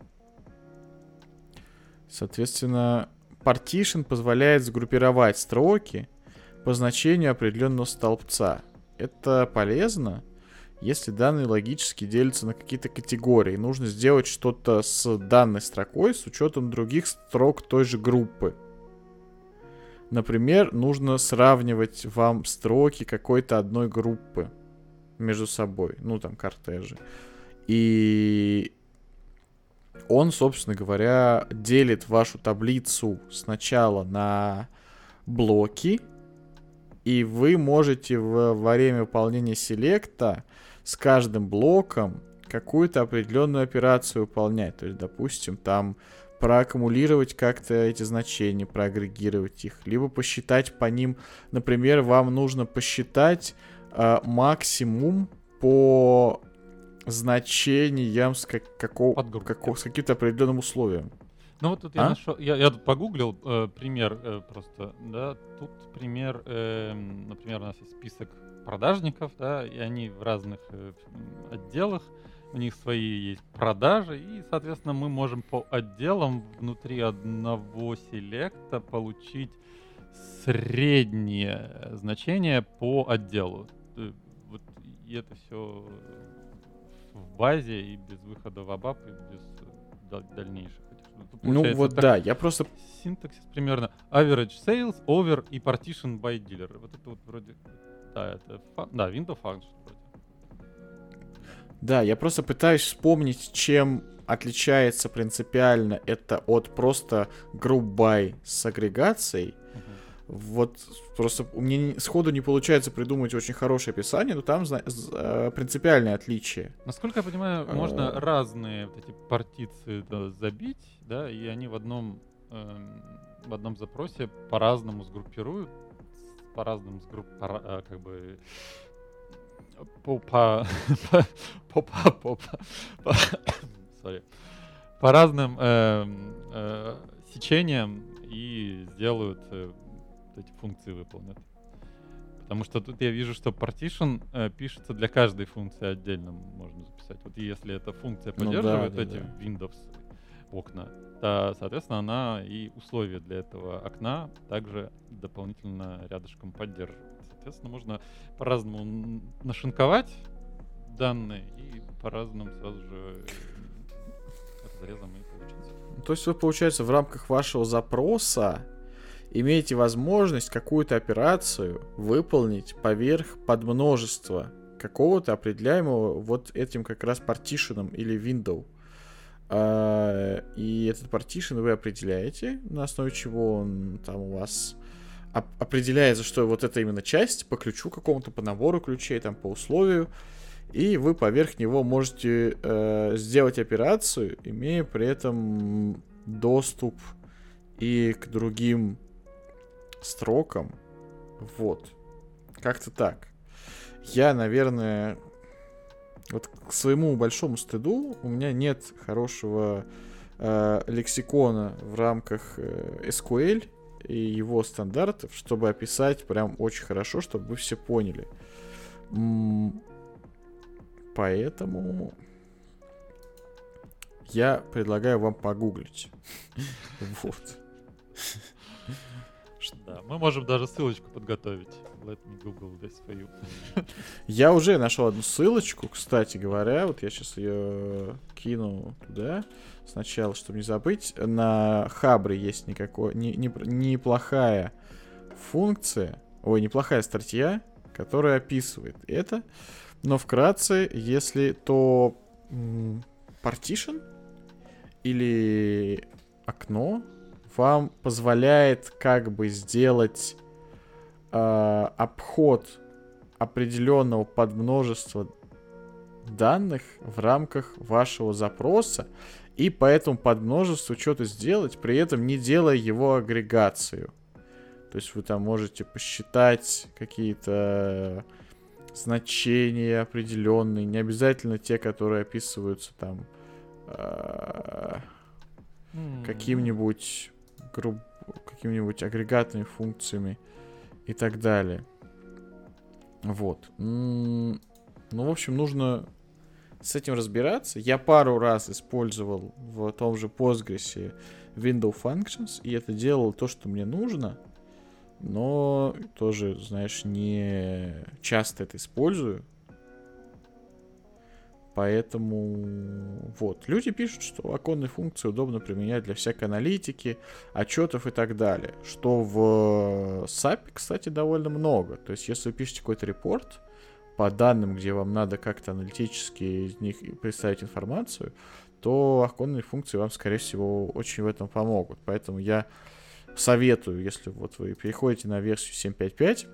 Соответственно, partition позволяет сгруппировать строки по значению определенного столбца. Это полезно, если данные логически делятся на какие-то категории. Нужно сделать что-то с данной строкой с учетом других строк той же группы. Например, нужно сравнивать вам строки какой-то одной группы между собой, ну там кортежи. И он, собственно говоря, делит вашу таблицу сначала на блоки, и вы можете в, во время выполнения селекта с каждым блоком какую-то определенную операцию выполнять. То есть, допустим, там проаккумулировать как-то эти значения, проагрегировать их, либо посчитать по ним, например, вам нужно посчитать э, максимум по значениям с, как, какого, како- с каким-то определенным условием. Ну вот тут я А? нашел, я, я тут погуглил э, пример э, просто, да, тут пример, эм, например, у нас есть список продажников, да, и они в разных э, отделах, у них свои есть продажи, и, соответственно, мы можем по отделам внутри одного селекта получить среднее значение по отделу. Э, Вот и это все в базе и без выхода в ABAP, и без э, дал- дальнейших Ну получается вот да, я просто Синтаксис примерно average sales over и partition by dealer. Вот это вот вроде... Да, это... Да, window function вроде. Да, я просто пытаюсь вспомнить, чем отличается принципиально это от просто by с агрегацией. Вот просто у меня сходу не получается придумать очень хорошее описание, но там э, принципиальное отличие. Насколько я понимаю, можно А. разные вот эти партиции да, забить, да, и они в одном, эм, в одном запросе по-разному сгруппируют, по-разному сгрупп... пора- а, как бы... По, по, по, по, по, по, по- sorry. по разным эм, э, сечениям и сделают э, эти функции выполнят. Потому что тут я вижу, что partition э, пишется для каждой функции отдельно можно записать. Вот если эта функция Ну да, поддерживает да, эти да. Windows окна, то, соответственно, она и условия для этого окна также дополнительно рядышком поддерживает. Соответственно, можно по-разному нашинковать данные и по-разному сразу же э, разрезом и получить. То есть вы, получается, в рамках вашего запроса имеете возможность какую-то операцию выполнить поверх подмножества какого-то определяемого вот этим как раз партишеном или window. А, И этот партишн вы определяете, на основе чего он там у вас оп- определяется, что вот это именно часть по ключу какому-то, по набору ключей, там по условию. И вы поверх него можете э, сделать операцию, имея при этом доступ и к другим строкам. Вот. Как-то так. Я, наверное, вот к своему большому стыду у меня нет хорошего э, лексикона в рамках э, SQL и его стандартов, чтобы описать прям очень хорошо, чтобы вы все поняли. М, Поэтому я предлагаю вам погуглить. Вот. Да, мы можем даже ссылочку подготовить. Let me Google this for you. Я уже нашел одну ссылочку, кстати говоря. Вот я сейчас ее кину туда. Сначала, чтобы не забыть. На Хабре есть никакой, не, не- неплохая функция, ой, неплохая статья, которая описывает это. Но вкратце, если то partition или окно вам позволяет как бы сделать э, обход определенного подмножества данных в рамках вашего запроса, и по этому подмножеству что-то сделать, при этом не делая его агрегацию. То есть вы там можете посчитать какие-то значения определенные, не обязательно те, которые описываются там э, каким-нибудь какими-нибудь агрегатными функциями и так далее. Вот. Ну, в общем, нужно с этим разбираться. Я пару раз использовал в том же Postgres Window Functions, и это делало то, что мне нужно, но тоже, знаешь, не часто это использую. Поэтому вот. Люди пишут, что оконные функции удобно применять для всякой аналитики, отчетов и так далее. Что в SAP, кстати, довольно много. То есть, если вы пишете какой-то репорт по данным, где вам надо как-то аналитически из них представить информацию, то оконные функции вам, скорее всего, очень в этом помогут. Поэтому я советую, если вот вы переходите на версию 7.5.5,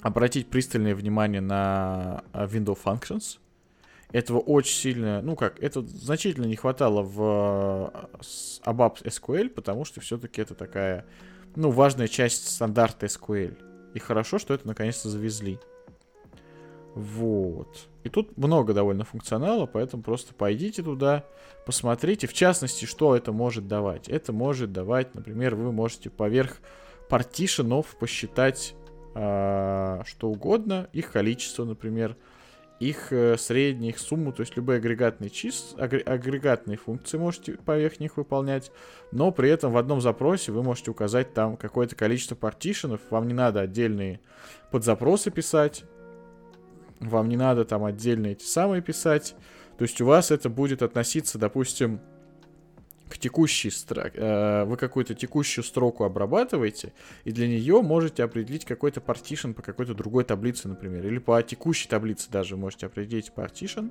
обратить пристальное внимание на а, Window Functions, этого очень сильно, ну как, это значительно не хватало в ABAP SQL, потому что все-таки это такая, ну, важная часть стандарта SQL. И хорошо, что это наконец-то завезли. Вот. И тут много довольно функционала, поэтому просто пойдите туда, посмотрите. В частности, что это может давать. Это может давать, например, вы можете поверх партишенов посчитать э, что угодно, их количество, например, их э, средние, их сумму, то есть любые агрегатные чис... агрегатные функции можете поверх них выполнять, но при этом в одном запросе вы можете указать там какое-то количество партишенов, вам не надо отдельные подзапросы писать, вам не надо там отдельно эти самые писать, то есть у вас это будет относиться, допустим, к текущей строке, э, вы какую-то текущую строку обрабатываете, и для нее можете определить какой-то партишн по какой-то другой таблице, например, или по текущей таблице даже можете определить партишн,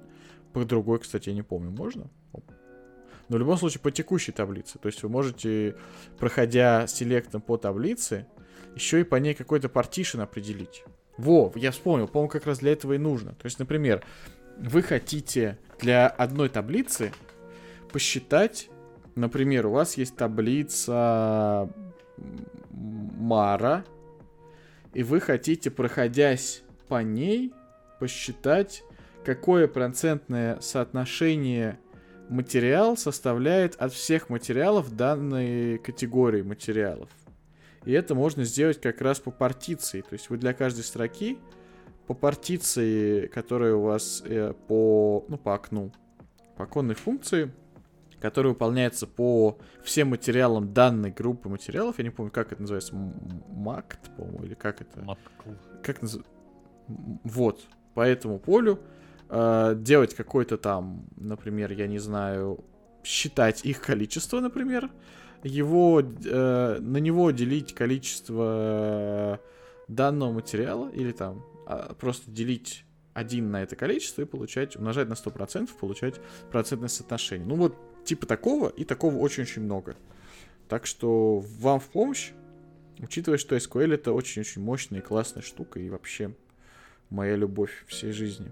по другой, кстати, я не помню, можно? Но в любом случае по текущей таблице, то есть вы можете, проходя селектом по таблице, еще и по ней какой-то партишн определить. Во, я вспомнил, по-моему, как раз для этого и нужно. То есть, например, вы хотите для одной таблицы посчитать Например, у вас есть таблица Мара, и вы хотите, проходясь по ней, посчитать, какое процентное соотношение материал составляет от всех материалов данной категории материалов. И это можно сделать как раз по партиции. То есть вы для каждой строки по партиции, которая у вас э, по, ну, по окну, по оконной функции, который выполняется по всем материалам данной группы материалов. Я не помню, как это называется. МАКТ, по-моему, или как это? МАКТ. Как называется? Вот. По этому полю э, делать какой-то там, например, я не знаю, считать их количество, например, его, э, на него делить количество данного материала, или там э, просто делить один на это количество и получать, умножать на 100%, получать процентное соотношение. Ну вот типа такого, и такого очень-очень много. Так что вам в помощь, учитывая, что SQL это очень-очень мощная и классная штука, и вообще моя любовь всей жизни.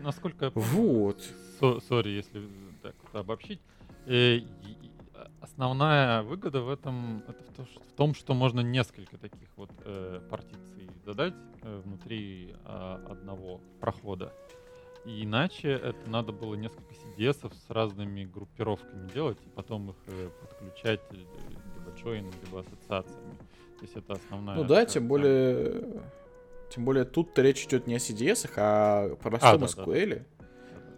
Насколько Вот. Сори, если так обобщить. Э, основная выгода в этом это в, то, что, в том, что можно несколько таких вот э, партиций задать э, внутри э, одного прохода. И иначе это надо было несколько CDS с разными группировками делать, и потом их э, подключать э, либо джойном, либо ассоциациями. То есть это основная... Ну да, тем более... Тем более тут-то речь идет не о CDS, а о простом а, да, SQL.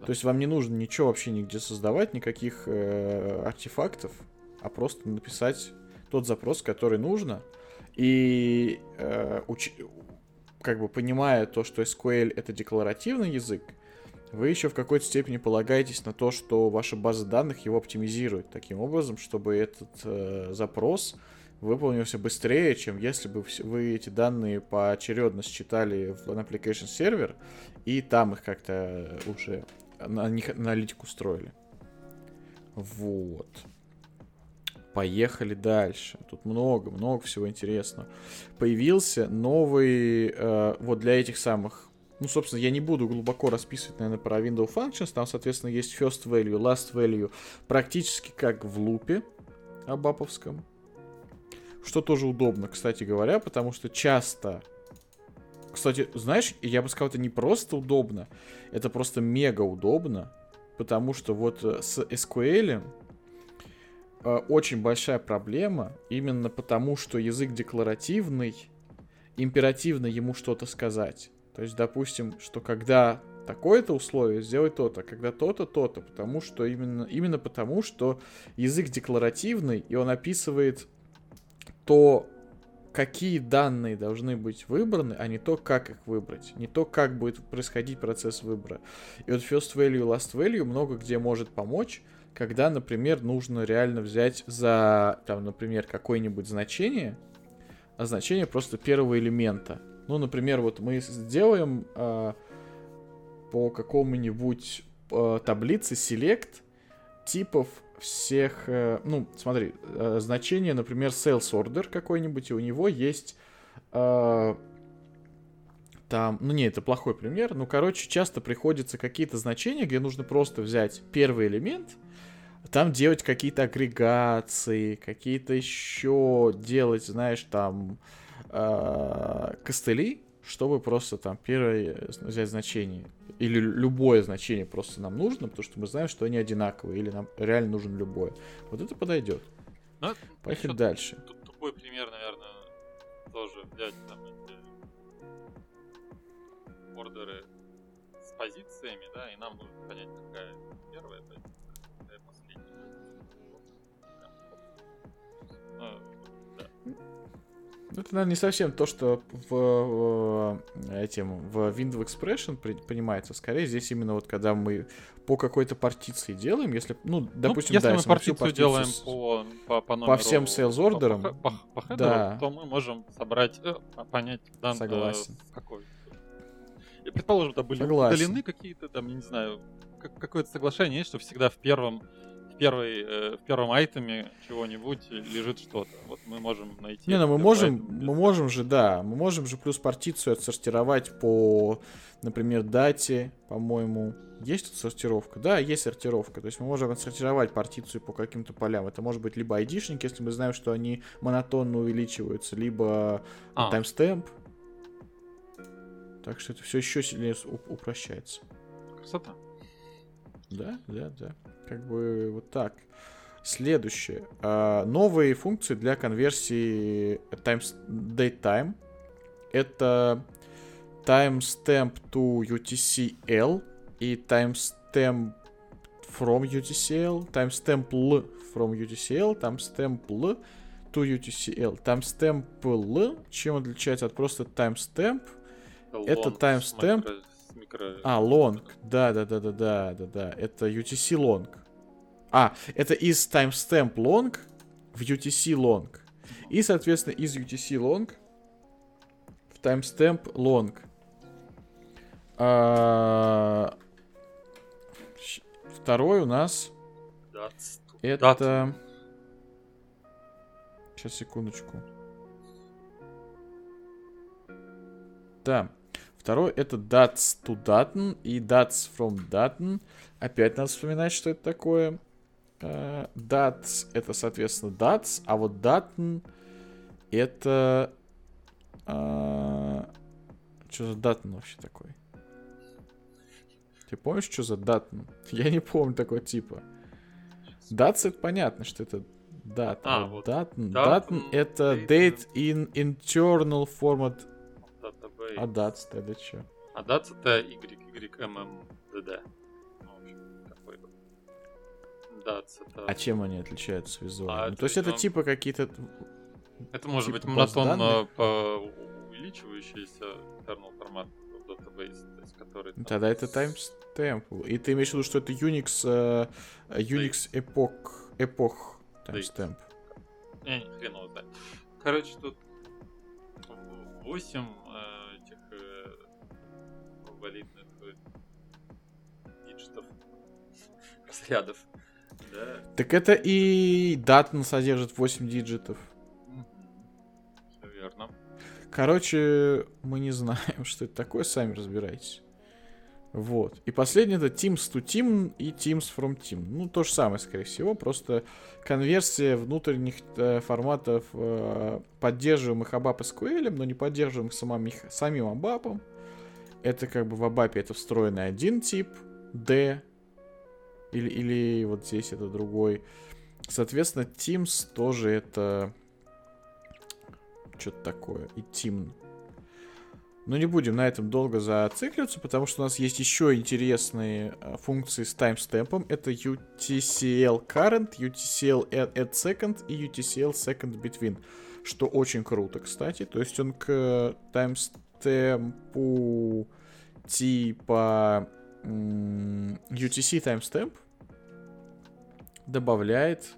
Да, То есть вам не нужно ничего вообще нигде создавать, никаких э, артефактов, а просто написать тот запрос, который нужно. И э, уч... как бы понимая то, что SQL это декларативный язык, вы еще в какой-то степени полагаетесь на то, что ваша база данных его оптимизирует таким образом, чтобы этот э, запрос выполнился быстрее, чем если бы вы эти данные поочередно считали в application сервер и там их как-то уже на них аналитику строили. Вот. Поехали дальше. Тут много, много всего интересного. Появился новый, э, вот для этих самых ну, собственно, я не буду глубоко расписывать, наверное, про Window Functions. Там, соответственно, есть first value, last value, практически как в лупе абаповском. Что тоже удобно, кстати говоря, потому что часто... Кстати, знаешь, я бы сказал, это не просто удобно, это просто мега удобно, потому что вот э, с SQL э, очень большая проблема, именно потому что язык декларативный, императивно ему что-то сказать. То есть, допустим, что когда такое-то условие, сделай то-то, когда то-то, то-то, потому что именно, именно потому, что язык декларативный, и он описывает то, какие данные должны быть выбраны, а не то, как их выбрать, не то, как будет происходить процесс выбора. И вот first value, last value много где может помочь, когда, например, нужно реально взять за, там, например, какое-нибудь значение, а значение просто первого элемента. Ну, например, вот мы сделаем э, по какому-нибудь э, таблице select типов всех, э, ну, смотри, э, значение, например, sales order какой-нибудь, и у него есть э, там, ну не, это плохой пример, ну, короче, часто приходится какие-то значения, где нужно просто взять первый элемент, там делать какие-то агрегации, какие-то еще делать, знаешь, там, э, костыли, чтобы просто там первое взять значение. Или любое значение просто нам нужно, потому что мы знаем, что они одинаковые, или нам реально нужен любое. Вот это подойдет. Ну, Поехали дальше. Тут тупой пример, наверное, тоже взять там эти ордеры с позициями, да, и нам нужно понять, какая первая позиция, какая последняя. Ну, это, наверное, не совсем то, что в, этим в Windows Expression при, понимается. Скорее, здесь именно вот когда мы по какой-то партиции делаем, если, ну, ну допустим, ну, если да, мы если партицию, партицию делаем с, по, по, по, номеру, по всем sales ордерам, по, по, по хедеру, да. то мы можем собрать, э, понять, дан, Согласен. Э, какой. И, предположим, да, были удалены какие-то, там, не знаю, как, какое-то соглашение есть, что всегда в первом первой, э, в первом айтеме чего-нибудь лежит что-то. Вот мы можем найти. Не, ну мы можем, мы можем же, да, мы можем же плюс партицию отсортировать по, например, дате, по-моему. Есть тут сортировка? Да, есть сортировка. То есть мы можем отсортировать партицию по каким-то полям. Это может быть либо айдишник, если мы знаем, что они монотонно увеличиваются, либо а. таймстемп. Так что это все еще сильнее упрощается. Красота. Да, да, да. Как бы вот так. Следующее. А, новые функции для конверсии times, date time. Это timestamp to UTC-L и timestamp from UTC-L, timestamp L from UTC-L, timestamp L to UTC-L. Timestamp L чем отличается от просто timestamp? Это timestamp микро... А, long. Да, да, да, да, да, да, да. Это UTC long. А, это из timestamp long в UTC long. И, соответственно, из UTC long в timestamp long. А... Второй у нас это... Сейчас, секундочку. Да. Второй это Dats to Dutton и Dats from Dutton. Опять надо вспоминать, что это такое. Uh, Dats это, соответственно, Dats, а вот Dutton это... Uh, что за Dutton вообще такой? Ты помнишь, что за Dutton? Я не помню такого типа. Dats это понятно, что это Dutton. А, вот Dutton. Dutton это Date in Internal Format database. А DATS тогда что? А DATS это YYMMDD. Ну, такой вот. DATS это... А чем они отличаются визуально? А ну, то есть это типа какие-то... Это может типа быть монотонно по увеличивающийся kernel формат database, то есть который... Там... Тогда это timestamp. И ты имеешь в виду, что это Unix, uh, Unix Epoch, Epoch timestamp? Не, не, хрен его знает. Короче, тут 8 разрядов. Да. Так это и datn содержит 8 диджитов. Все верно. Короче, мы не знаем, что это такое, сами разбирайтесь. Вот. И последнее это tims to timn и tims from timn. Ну, то же самое, скорее всего, просто конверсия внутренних э, форматов э, поддерживаемых ABAP SQL, но не поддерживаемых самим, самим ABAP. Это как бы в ABAP это встроенный один тип, D, или, или вот здесь это другой. Соответственно, Teams тоже это что-то такое. И Team но не будем на этом долго зацикливаться, потому что у нас есть еще интересные э, функции с таймстемпом. Это UTCL current, UTCL add second и UTCL second between. Что очень круто, кстати. То есть он к таймстемпу типа UTC таймстемп добавляет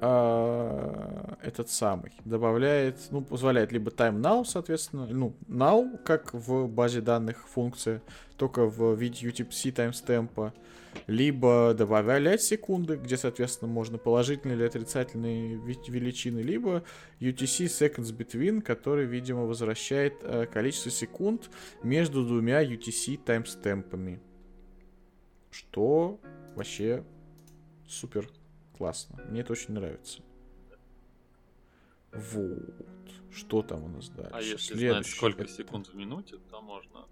а, этот самый добавляет, ну, позволяет либо time now, соответственно, ну, now, как в базе данных функция, только в виде UTC таймстемпа, либо добавлять секунды, где, соответственно, можно положительные или отрицательные величины, либо UTC seconds between, который, видимо, возвращает э, количество секунд между двумя UTC таймстемпами. Что вообще супер Классно. Мне это очень нравится. Вот. Что там у нас дальше? А если Следующий. знать, сколько это... секунд в минуте, то можно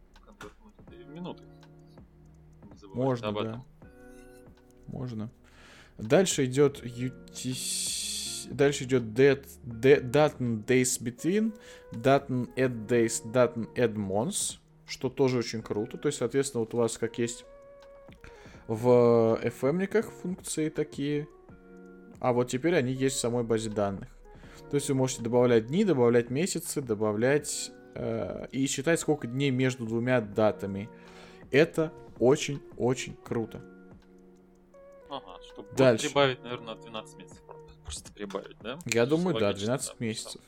в минуты. Можно, об этом. да. Можно. Дальше идет UTC... Дальше идет dead, Days Between, Daten Add Days, Daten Add Months, что тоже очень круто. То есть, соответственно, вот у вас как есть в FM-никах функции такие, а вот теперь они есть в самой базе данных. То есть вы можете добавлять дни, добавлять месяцы, добавлять э, и считать, сколько дней между двумя датами. Это очень-очень круто. Ага, чтобы Дальше. прибавить, наверное, 12 месяцев. Просто прибавить, да? Я думаю, да, 12 да, месяцев.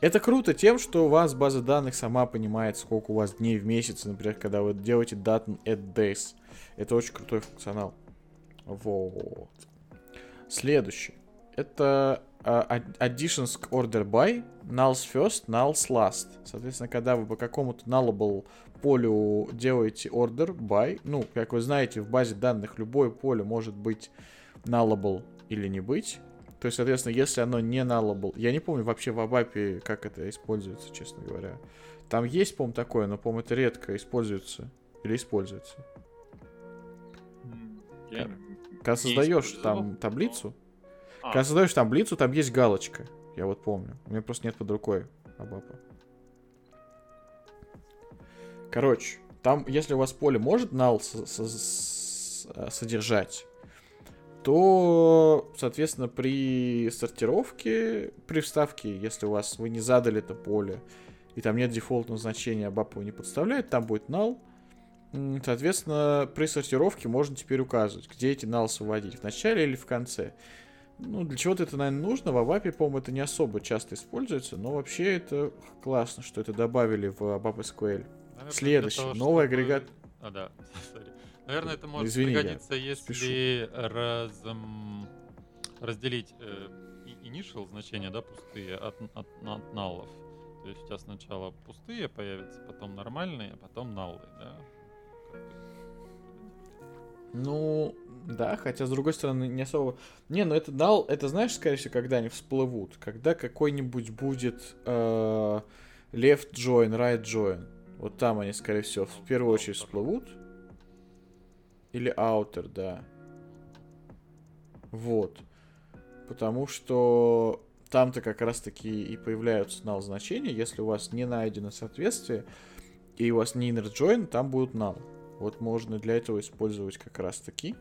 Это круто тем, что у вас база данных сама понимает, сколько у вас дней в месяц, например, когда вы делаете data at days. Это очень крутой функционал. Вот. Следующий. Это additions к order by, nulls first, nulls last. Соответственно, когда вы по какому-то nullable полю делаете order by, ну, как вы знаете, в базе данных любое поле может быть nullable или не быть. То есть, соответственно, если оно не nullable, я не помню вообще в ABAP, как это используется, честно говоря. Там есть, по-моему, такое, но, по-моему, это редко используется. Или используется. Я когда создаешь там таблицу, а. когда создаешь таблицу, там есть галочка. Я вот помню. У меня просто нет под рукой Абапа. Короче, там, если у вас поле может null содержать, то, соответственно, при сортировке, при вставке, если у вас вы не задали это поле, и там нет дефолтного значения, Абапа его не подставляет, там будет null, Соответственно, при сортировке можно теперь указывать, где эти налсы вводить, в начале или в конце. Ну, для чего-то это, наверное, нужно. В ABAP, по-моему, это не особо часто используется, но вообще это классно, что это добавили в ABAP SQL. Наверное, Следующий, того, новый чтобы... агрегат. А, да, sorry. Наверное, это может Извини, пригодиться, если раз, разделить э, initial значения, да, пустые от, от, от наллов. То есть у тебя сначала пустые появятся, потом нормальные, а потом наллы, да. Ну, да, хотя, с другой стороны, не особо... Не, ну это дал, это знаешь, скорее всего, когда они всплывут? Когда какой-нибудь будет э, left join, right join. Вот там они, скорее всего, в первую очередь всплывут. Или outer, да. Вот. Потому что там-то как раз-таки и появляются null значения. Если у вас не найдено соответствие, и у вас не inner join, там будут null. Вот можно для этого использовать как раз таки,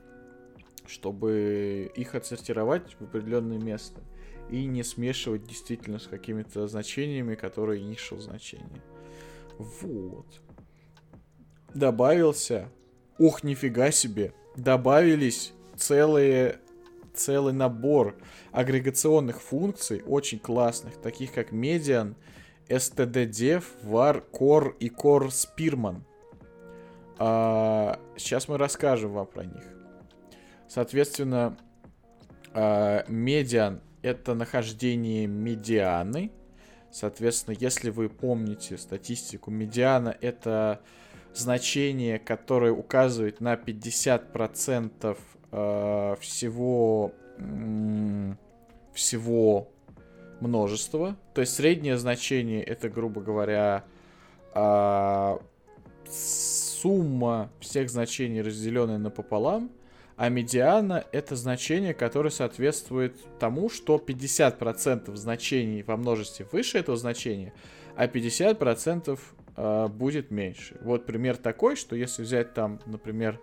чтобы их отсортировать в определенное место и не смешивать действительно с какими-то значениями, которые initial значения. Вот. Добавился. Ух, нифига себе. Добавились целые целый набор агрегационных функций, очень классных, таких как median, stddev, var, core и core spearman. А, сейчас мы расскажем вам про них. Соответственно, э, медиан это нахождение медианы. Соответственно, если вы помните статистику, медиана это значение, которое указывает на 50% э, всего, всего множества. То есть среднее значение это, грубо говоря, э, сумма всех значений, разделенная напополам, а медиана это значение, которое соответствует тому, что 50% значений во множестве выше этого значения, а 50% э, будет меньше. Вот пример такой, что если взять там, например,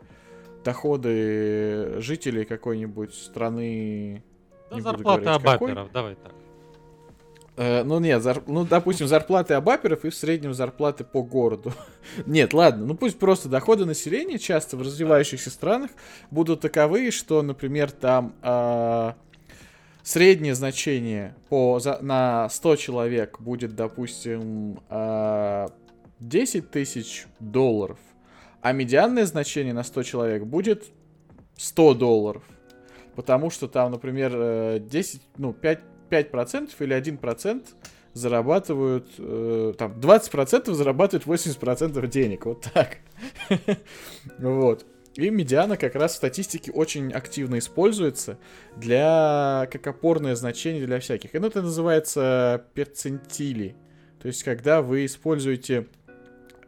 доходы жителей какой-нибудь страны... Да, зарплата абаперов, давай так. Э, ну нет, зар... ну допустим, зарплаты абаперов и в среднем зарплаты по городу. нет, ладно, ну пусть просто доходы населения часто в развивающихся странах будут таковы, что, например, там э, среднее значение по, за, на 100 человек будет, допустим, э, 10 тысяч долларов, а медианное значение на 100 человек будет 100 долларов. Потому что там, например, 10, э, ну, 5 5% или 1% зарабатывают, э, там, 20% зарабатывают 80% денег, вот так. вот. И медиана как раз в статистике очень активно используется для, как опорное значение для всяких. И это называется перцентили. То есть, когда вы используете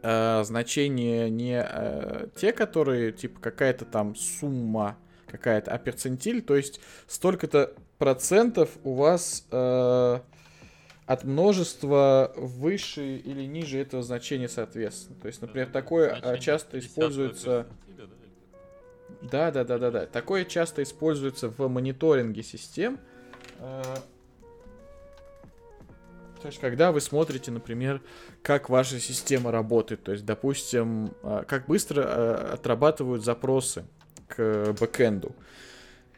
э, значения не э, те, которые, типа, какая-то там сумма какая-то, а перцентиль, то есть столько-то процентов у вас э, от множества выше или ниже этого значения соответственно. То есть, например, такое э, часто используется... Да, да, да, да, да. Такое часто используется в мониторинге систем. Э, то есть, когда вы смотрите, например, как ваша система работает, то есть, допустим, э, как быстро отрабатывают запросы к бэкэнду.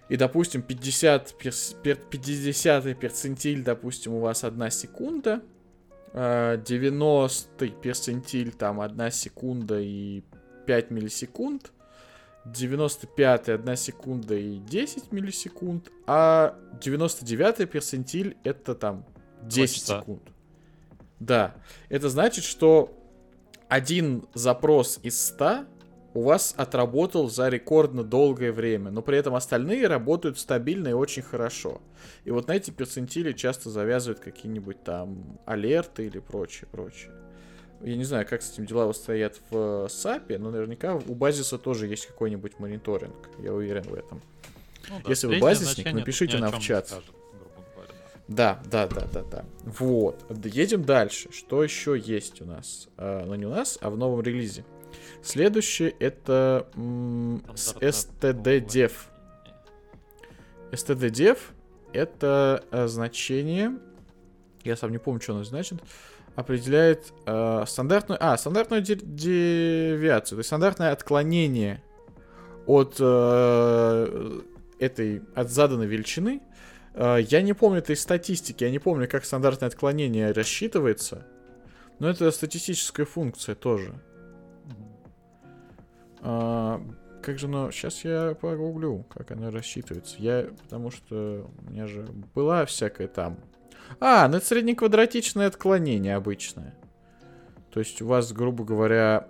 И, допустим, 50, 50 перцентиль, допустим, у вас 1 секунда, 90 а, перцентиль, там, 1 секунда и 5 миллисекунд, 95 1 секунда и 10 миллисекунд, а 99 перцентиль это там 10 секунд. Да, это значит, что один запрос из 100 у вас отработал за рекордно долгое время, но при этом остальные работают стабильно и очень хорошо. И вот на эти перцентили часто завязывают какие-нибудь там алерты или прочее, прочее. Я не знаю, как с этим дела стоят в SAP, но наверняка у базиса тоже есть какой-нибудь мониторинг. Я уверен в этом. Ну, да, Если вы базисник, напишите нам в чат. Скажет, да, да, да, да, да. Вот. Едем дальше. Что еще есть у нас? Ну, не у нас, а в новом релизе. Следующий это std-dev. std-dev это значение, я сам не помню, что оно значит, определяет э, стандартную, а, стандартную девиацию, то есть стандартное отклонение от э, этой, от заданной величины. Э, я не помню этой статистики, я не помню, как стандартное отклонение рассчитывается, но это статистическая функция тоже. А, как же оно... Сейчас я погуглю, как оно рассчитывается. Я... Потому что у меня же была всякая там... А, ну это среднеквадратичное отклонение обычное. То есть у вас, грубо говоря,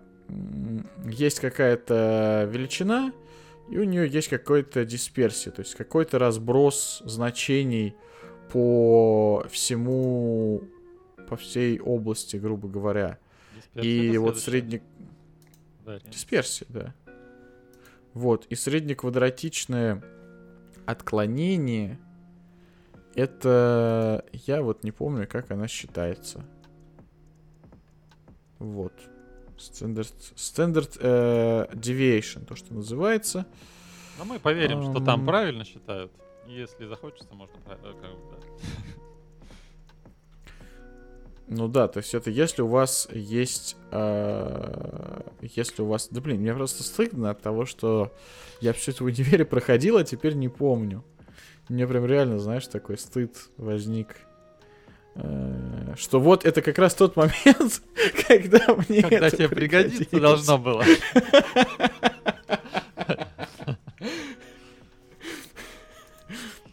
есть какая-то величина, и у нее есть какой-то дисперсия, то есть какой-то разброс значений по всему, по всей области, грубо говоря. Дисперсия и вот средний... Дисперсия, да. Вот, и среднеквадратичное отклонение, это... Я вот не помню, как она считается. Вот. Standard, standard uh, deviation, то, что называется. Но мы поверим, um... что там правильно считают. Если захочется, можно... Э, как бы, да. Ну да, то есть это если у вас есть... Э, если у вас... Да блин, мне просто стыдно от того, что я все это в универе проходил, а теперь не помню. Мне прям реально, знаешь, такой стыд возник. Э, что вот это как раз тот момент, когда мне Когда тебе пригодится должно было.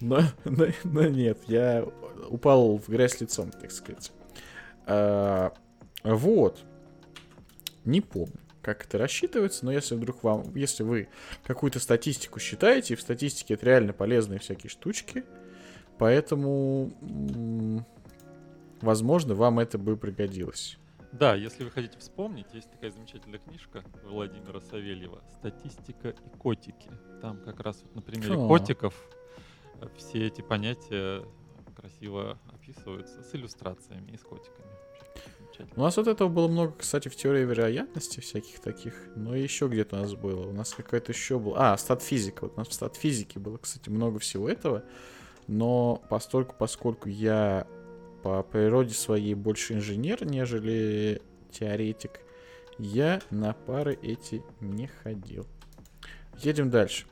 Но, но, но нет, я упал в грязь лицом, так сказать. А, вот. Не помню, как это рассчитывается, но если вдруг вам, если вы какую-то статистику считаете, и в статистике это реально полезные всякие штучки, поэтому, возможно, вам это бы пригодилось. Да, если вы хотите вспомнить, есть такая замечательная книжка Владимира Савельева «Статистика и котики». Там как раз вот на примере О. котиков все эти понятия красиво описываются с иллюстрациями и с котиками. У нас вот этого было много, кстати, в теории вероятности всяких таких, но еще где-то у нас было. У нас какое-то еще было... А, стат-физика. Вот у нас в стат-физике было, кстати, много всего этого. Но постольку, поскольку я по природе своей больше инженер, нежели теоретик, я на пары эти не ходил. Едем дальше.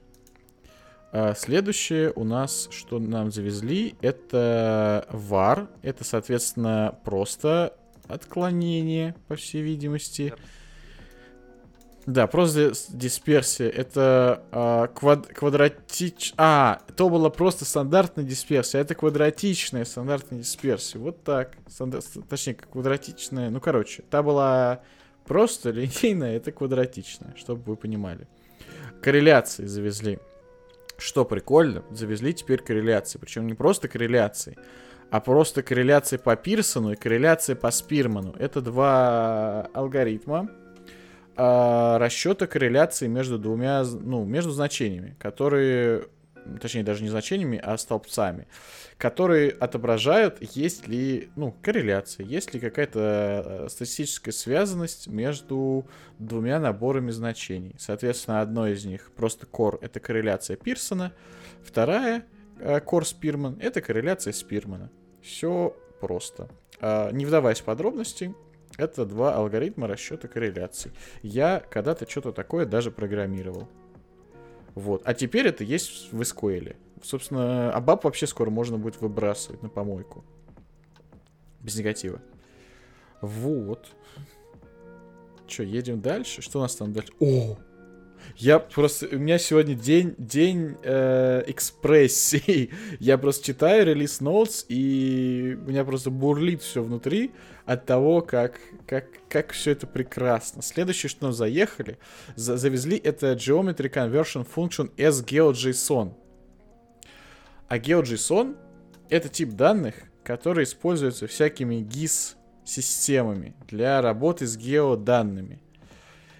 А, следующее у нас, что нам завезли, это var. Это, соответственно, просто отклонение, по всей видимости. Да, просто дисперсия. Это а, квад квадратич... А, то была просто стандартная дисперсия. Это квадратичная стандартная дисперсия. Вот так. Стандар... Точнее, квадратичная. Ну, короче, та была просто линейная, это квадратичная, чтобы вы понимали. Корреляции завезли. Что прикольно, завезли теперь корреляции. Причем не просто корреляции, а просто корреляции по Пирсону и корреляции по Спирману. Это два алгоритма э, расчета корреляции между двумя, ну, между значениями, которые, точнее, даже не значениями, а столбцами, которые отображают, есть ли, ну, корреляция, есть ли какая-то э, статистическая связанность между двумя наборами значений. Соответственно, одно из них просто core — это корреляция Пирсона, вторая core Спирман — это корреляция Спирмана. Все просто. А, не вдаваясь в подробности, это два алгоритма расчета корреляций. Я когда-то что-то такое даже программировал. Вот. А теперь это есть в SQL. Собственно, ABAP вообще скоро можно будет выбрасывать на помойку. Без негатива. Вот. Че, едем дальше? Что у нас там дальше? О! Я просто... У меня сегодня день, день э, экспрессии. Я просто читаю релиз ноутс, и у меня просто бурлит все внутри от того, как, как, как все это прекрасно. Следующее, что нам заехали, за, завезли, это Geometry Conversion Function as GeoJSON. А GeoJSON — это тип данных, который используется всякими GIS-системами для работы с геоданными.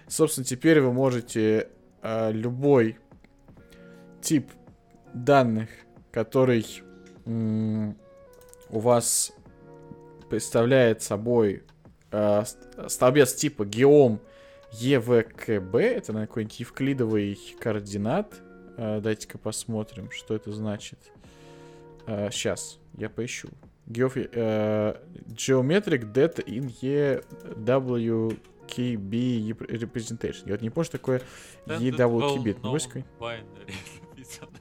Собственно, теперь вы можете э, любой тип данных, который м- у вас представляет собой э, столбец типа геом EVKB, это на какой-нибудь евклидовый координат. Э, дайте-ка посмотрим, что это значит. Э, сейчас, я поищу. Geof, э, geometric data in EW KB representation. Я вот не помню, что такое EWKB. Ну, binary написано.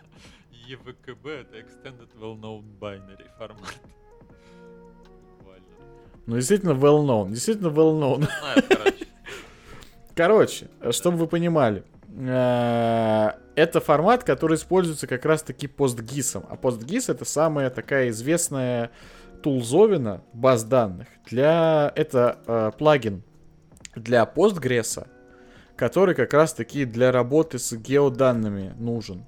EVKB это Extended Well Known Binary формат. Ну, действительно well known. Действительно well known. Знаю, короче. короче, чтобы вы понимали. Э, это формат, который используется как раз-таки постгисом. А постгис это самая такая известная тулзовина баз данных. Для... Это э, плагин для Postgres, который как раз-таки для работы с геоданными нужен.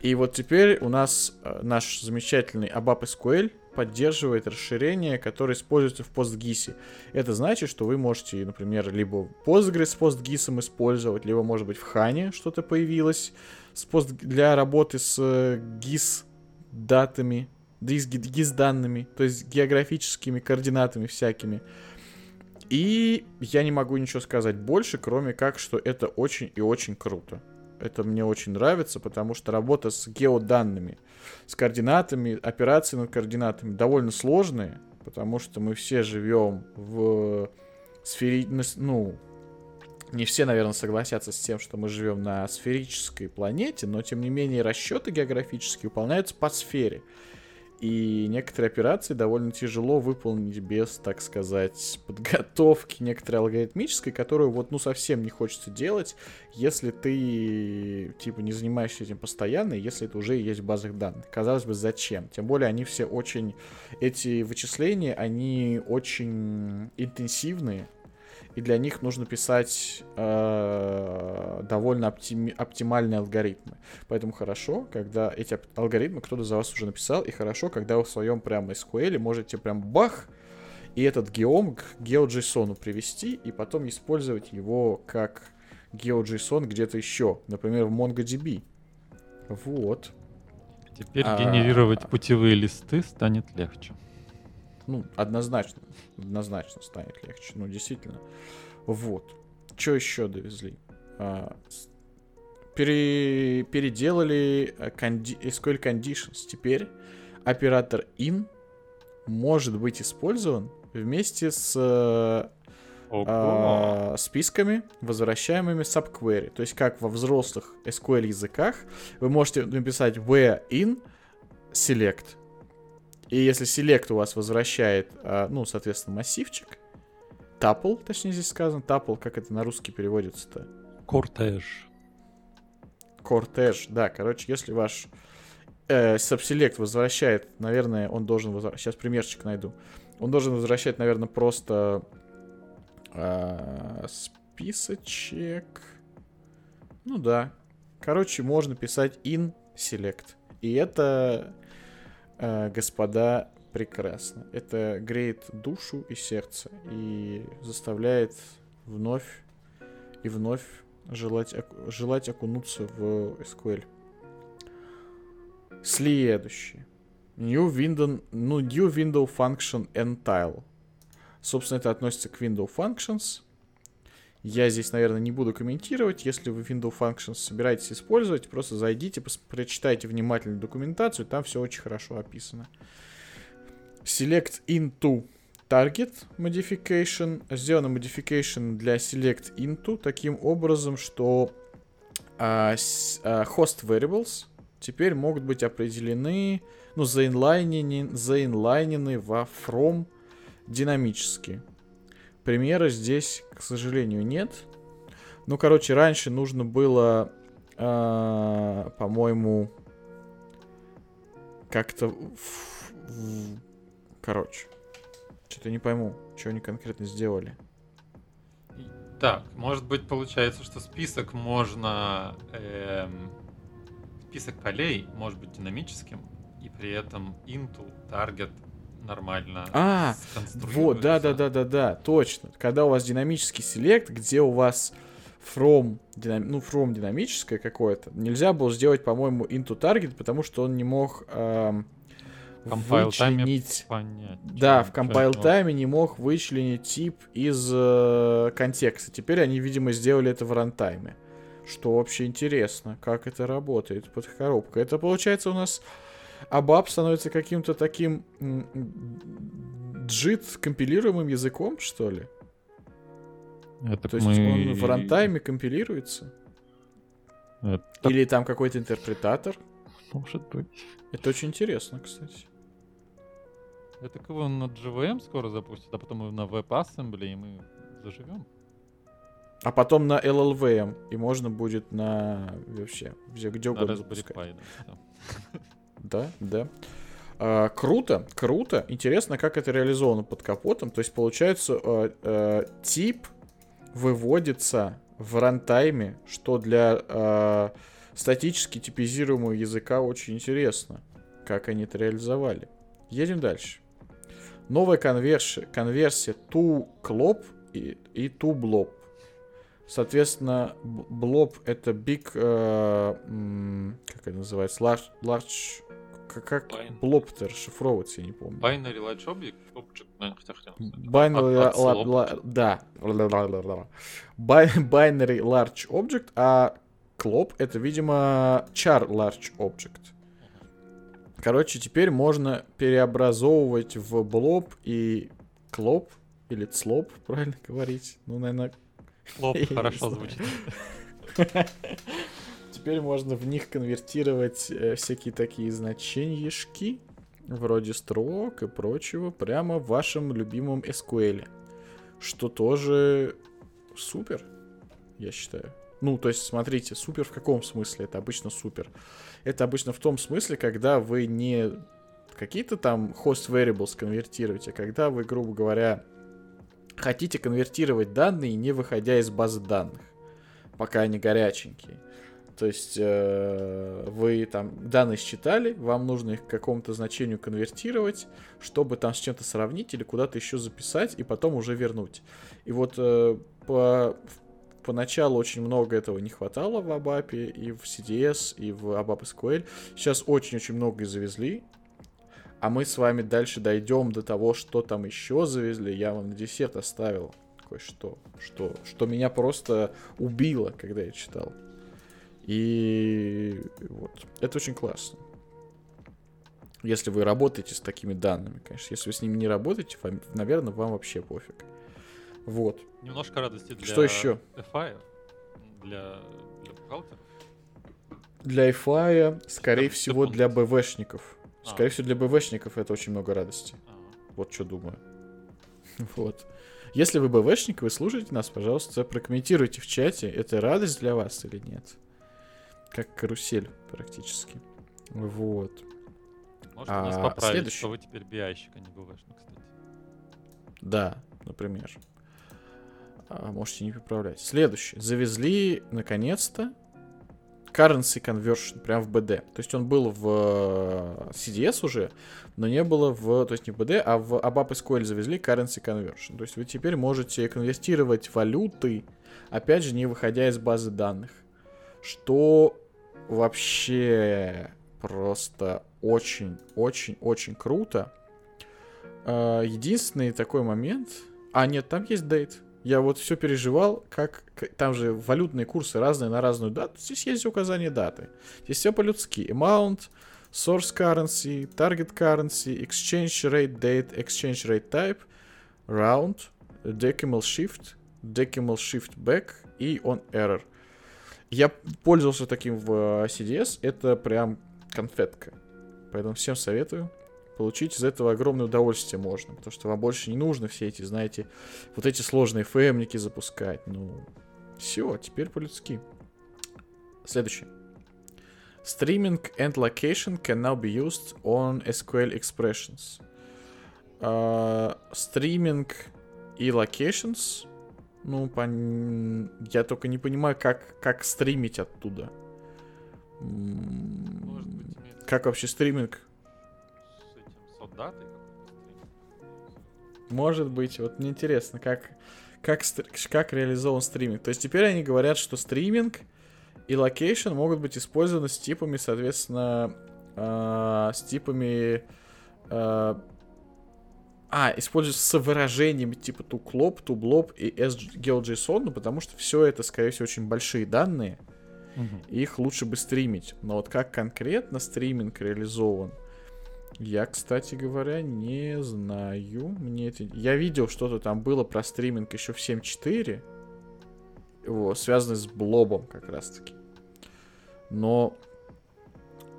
И вот теперь у нас э, наш замечательный ABAP SQL поддерживает расширение, которое используется в PostGIS. Это значит, что вы можете, например, либо Postgres с PostGIS использовать, либо, может быть, в HANA что-то появилось с пост... для работы с GIS э, датами, GIS данными, то есть географическими координатами всякими. И я не могу ничего сказать больше, кроме как, что это очень и очень круто. Это мне очень нравится, потому что работа с геоданными, с координатами, операции над координатами довольно сложные, потому что мы все живем в сфере... Ну, не все, наверное, согласятся с тем, что мы живем на сферической планете, но, тем не менее, расчеты географические выполняются по сфере. И некоторые операции довольно тяжело выполнить без, так сказать, подготовки некоторой алгоритмической, которую вот, ну, совсем не хочется делать, если ты, типа, не занимаешься этим постоянно, если это уже есть в базах данных. Казалось бы, зачем? Тем более они все очень, эти вычисления, они очень интенсивные, и для них нужно писать э, довольно оптими, оптимальные алгоритмы. Поэтому хорошо, когда эти алгоритмы кто-то за вас уже написал, и хорошо, когда вы в своем прям SQL можете прям бах, и этот геом к GeoJSON привести, и потом использовать его как GeoJSON где-то еще, например, в MongoDB. Вот. Теперь а... генерировать путевые листы станет легче. Ну, однозначно. Однозначно станет легче. Ну, действительно. Вот. Что еще довезли? А, пере, переделали конди, SQL Conditions. Теперь оператор in может быть использован вместе с э, списками, возвращаемыми subquery. То есть, как во взрослых SQL языках, вы можете написать where in select и если селект у вас возвращает, а, ну, соответственно, массивчик, тапл, точнее здесь сказано, тапл, как это на русский переводится-то? Кортеж. Кортеж, да, короче, если ваш э, subselect возвращает, наверное, он должен возвращать, сейчас примерчик найду, он должен возвращать, наверное, просто э, списочек, ну да, короче, можно писать in select, и это господа, прекрасно. Это греет душу и сердце и заставляет вновь и вновь желать, желать окунуться в SQL. Следующий. New Window, ну, New Window Function and Tile. Собственно, это относится к Window Functions. Я здесь, наверное, не буду комментировать. Если вы Windows Functions собираетесь использовать, просто зайдите, прочитайте внимательно документацию, там все очень хорошо описано. Select into target modification. Сделано modification для select into таким образом, что а, а, host variables теперь могут быть определены, ну, заинлайнены, заинлайнены во from динамически. Примера здесь, к сожалению, нет. Ну, короче, раньше нужно было, э, по-моему, как-то... Короче, что-то не пойму, что они конкретно сделали. Так, может быть, получается, что список можно... Эм, список полей может быть динамическим, и при этом intu, target нормально А, вот, да, да, да, да, да, точно. Когда у вас динамический селект, где у вас from, динам... ну, from динамическое какое-то, нельзя было сделать, по-моему, into target, потому что он не мог эм, вычленить... Понять, да, в compile тайме не мог вычленить тип из э, контекста. Теперь они, видимо, сделали это в рантайме. Что вообще интересно, как это работает под коробкой. Это получается у нас а баб становится каким-то таким джит компилируемым языком, что ли? Это То мы... есть он в рантайме компилируется? Это... Или там какой-то интерпретатор? Может быть. Это очень интересно, кстати. Это кого на JVM скоро запустят, а потом на WebAssembly, и мы заживем. А потом на LLVM, и можно будет на вообще, где, где угодно запускать. Pi, да. да, да. А, круто, круто. Интересно, как это реализовано под капотом. То есть, получается, э, э, тип выводится в рантайме, что для э, статически типизируемого языка очень интересно, как они это реализовали. Едем дальше. Новая конверсия, конверсия to clop и, и to blob. Соответственно, blob это big, э, как это называется, large, large как, как блоб-то расшифровывается, я не помню. Binary Large Object? Object, наверное, хотя хотел Binary, от, от la, да. Binary Large Object, а Clop это, видимо, char Large Object. Короче, теперь можно переобразовывать в блоб и клоп, или цлоп, правильно говорить. Ну, наверное... Клоп хорошо звучит. Теперь можно в них конвертировать э, всякие такие значенияшки. вроде строк и прочего, прямо в вашем любимом SQL. Что тоже супер, я считаю. Ну, то есть, смотрите, супер в каком смысле? Это обычно супер. Это обычно в том смысле, когда вы не какие-то там host variables конвертируете, а когда вы, грубо говоря, хотите конвертировать данные, не выходя из базы данных, пока они горяченькие. То есть э, вы там данные считали, вам нужно их к какому-то значению конвертировать, чтобы там с чем-то сравнить или куда-то еще записать и потом уже вернуть. И вот э, по, поначалу очень много этого не хватало в ABAP и в CDS, и в ABAP SQL. Сейчас очень-очень много завезли. А мы с вами дальше дойдем до того, что там еще завезли. Я вам на десерт оставил кое-что, что, что меня просто убило, когда я читал. И вот, это очень классно. Если вы работаете с такими данными, конечно. Если вы с ними не работаете, вам, наверное, вам вообще пофиг. Вот. Немножко радости для Что еще? FI, для, для бухгалтеров. Для FI, скорее для всего, для БВшников. А. Скорее всего, для БВшников это очень много радости. А. Вот что думаю. вот. Если вы БВшник, вы слушаете нас, пожалуйста, прокомментируйте в чате, это радость для вас или нет как карусель практически. Вот. Может, а, нас поправить, следующий... что вы теперь биайщик, а не ГВшник, кстати. Да, например. А, можете не поправлять. Следующий. Завезли, наконец-то, currency conversion прям в BD. То есть он был в э, CDS уже, но не было в, то есть не в BD, а в ABAP SQL завезли currency conversion. То есть вы теперь можете конвертировать валюты, опять же, не выходя из базы данных. Что вообще просто очень-очень-очень круто. А, единственный такой момент... А, нет, там есть дейт. Я вот все переживал, как... Там же валютные курсы разные на разную дату. Здесь есть указание даты. Здесь все по-людски. Amount, source currency, target currency, exchange rate date, exchange rate type, round, decimal shift, decimal shift back и on error. Я пользовался таким в э, CDS, это прям конфетка. Поэтому всем советую. Получить из этого огромное удовольствие можно, потому что вам больше не нужно все эти, знаете, вот эти сложные фэмники запускать. Ну, все, теперь по-людски. Следующее. Streaming and location can now be used on SQL expressions. Стриминг uh, и locations ну, пон... я только не понимаю, как, как стримить оттуда. Может быть, как вообще стриминг? Отдатой Может быть, вот мне интересно, как, как, как реализован стриминг. То есть теперь они говорят, что стриминг и локейшн могут быть использованы с типами, соответственно, э, с типами э, а, используется с выражениями типа туклоп, тублоп и sgel.json, ну, потому что все это, скорее всего, очень большие данные, угу. и их лучше бы стримить. Но вот как конкретно стриминг реализован, я, кстати говоря, не знаю. Мне это... Я видел, что-то там было про стриминг еще в 7.4, его, связанный с блобом как раз-таки. Но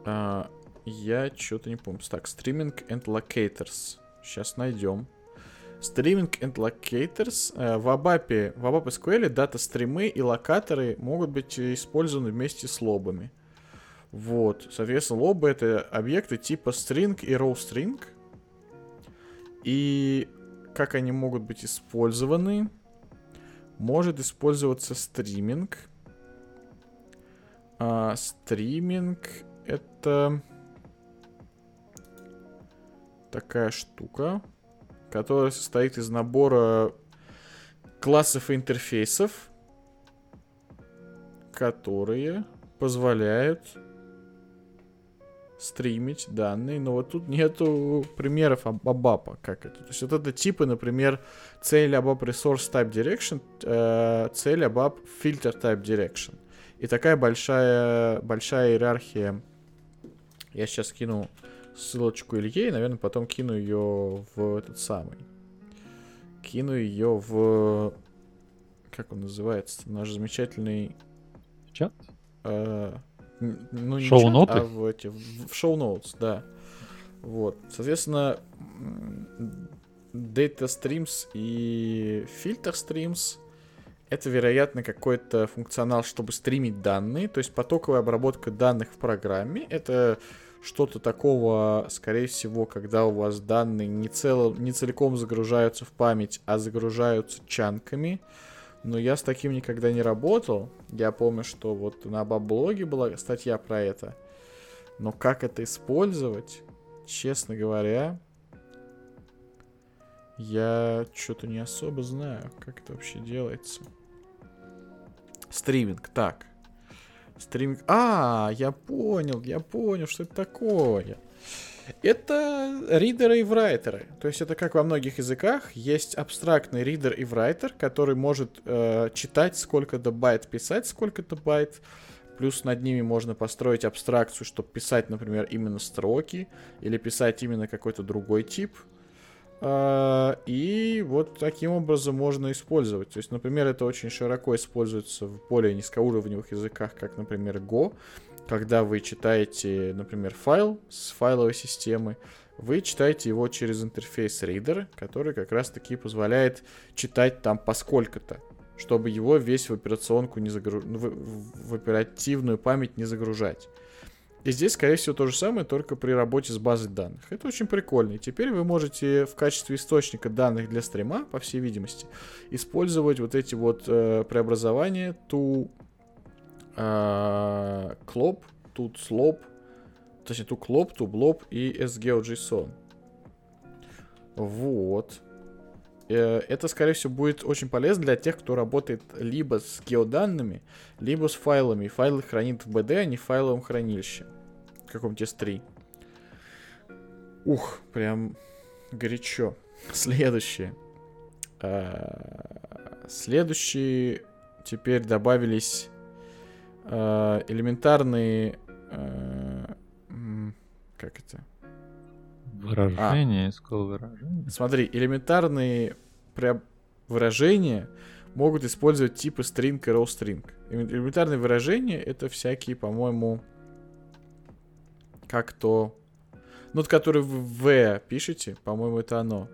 а, я что-то не помню. Так, стриминг and locators. Сейчас найдем. Стриминг and Locators. Э, в ABAP, в ABAP SQL дата-стримы и локаторы могут быть использованы вместе с лобами. Вот, соответственно, лобы это объекты типа string и rowstring. И как они могут быть использованы? Может использоваться стриминг. А, стриминг это такая штука, которая состоит из набора классов и интерфейсов, которые позволяют стримить данные, но вот тут нету примеров абапа, как это. То есть вот это типы, например, цель abap resource type direction, э, цель abap filter type direction. И такая большая, большая иерархия. Я сейчас кину ссылочку Илье, и, наверное, потом кину ее в этот самый. Кину ее в... Как он называется? Наш замечательный... Чат? Э, ну, не шоу-ноты? а в, эти, в, в шоу-ноутс, да. Вот. Соответственно, Data Streams и Filter Streams это, вероятно, какой-то функционал, чтобы стримить данные, то есть потоковая обработка данных в программе. Это что-то такого, скорее всего, когда у вас данные не, цел, не целиком загружаются в память, а загружаются чанками. Но я с таким никогда не работал. Я помню, что вот на ABAP-блоге была статья про это. Но как это использовать, честно говоря, я что-то не особо знаю, как это вообще делается. Стриминг, так. Стриминг. А, я понял, я понял, что это такое. Это ридеры и врайтеры. То есть это как во многих языках. Есть абстрактный ридер и врайтер, который может э, читать сколько-то байт, писать сколько-то байт. Плюс над ними можно построить абстракцию, чтобы писать, например, именно строки или писать именно какой-то другой тип а, и вот таким образом можно использовать. То есть, например, это очень широко используется в более низкоуровневых языках, как, например, Go. Когда вы читаете, например, файл с файловой системы, вы читаете его через интерфейс Reader, который как раз-таки позволяет читать там поскольку-то, чтобы его весь в операционку не загру... в, в оперативную память не загружать. И здесь, скорее всего, то же самое, только при работе с базой данных. Это очень прикольно. И теперь вы можете в качестве источника данных для стрима, по всей видимости, использовать вот эти вот э, преобразования to э, clop, to slop, точнее, to clop, to blob и sgeo.json. Вот. Э, это, скорее всего, будет очень полезно для тех, кто работает либо с геоданными, либо с файлами. Файлы хранит в BD, а не в файловом хранилище каком-нибудь S3. Ух, прям горячо. Следующее. А, следующие теперь добавились а, элементарные... А, как это? Выражение, а, искал выражение. Смотри, элементарные выражения могут использовать типы string и row string. Элементарные выражения это всякие, по-моему, как то... Ну, вот который вы В пишете, по-моему, это оно.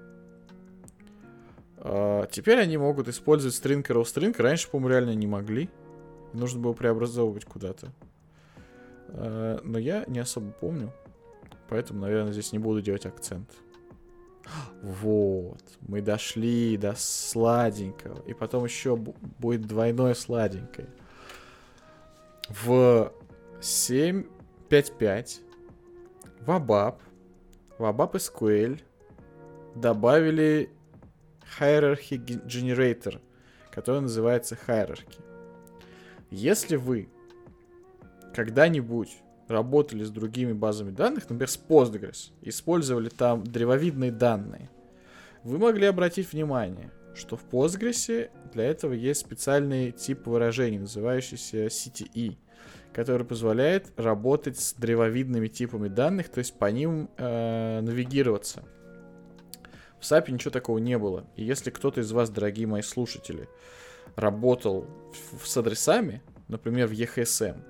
А, теперь они могут использовать string и string. Раньше, по-моему, реально не могли. Нужно было преобразовывать куда-то. А, но я не особо помню. Поэтому, наверное, здесь не буду делать акцент. Вот, мы дошли до сладенького. И потом еще будет двойное сладенькое. В 7.5.5 в ABAP, в ABAP SQL добавили Hierarchy Generator, который называется Hierarchy. Если вы когда-нибудь работали с другими базами данных, например, с Postgres, использовали там древовидные данные, вы могли обратить внимание, что в Postgres для этого есть специальный тип выражений, называющийся CTE – который позволяет работать с древовидными типами данных, то есть по ним э, навигироваться. В SAP ничего такого не было. И если кто-то из вас, дорогие мои слушатели, работал в, с адресами, например, в EHSM,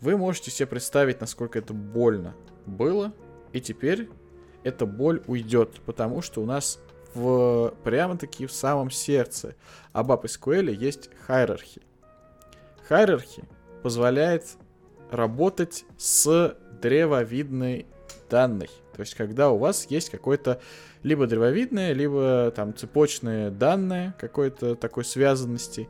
вы можете себе представить, насколько это больно было, и теперь эта боль уйдет, потому что у нас в, прямо-таки в самом сердце ABAP SQL есть hierarchy. Hierarchy позволяет работать с древовидной данной. То есть, когда у вас есть какое-то либо древовидное, либо там цепочное данное какой-то такой связанности,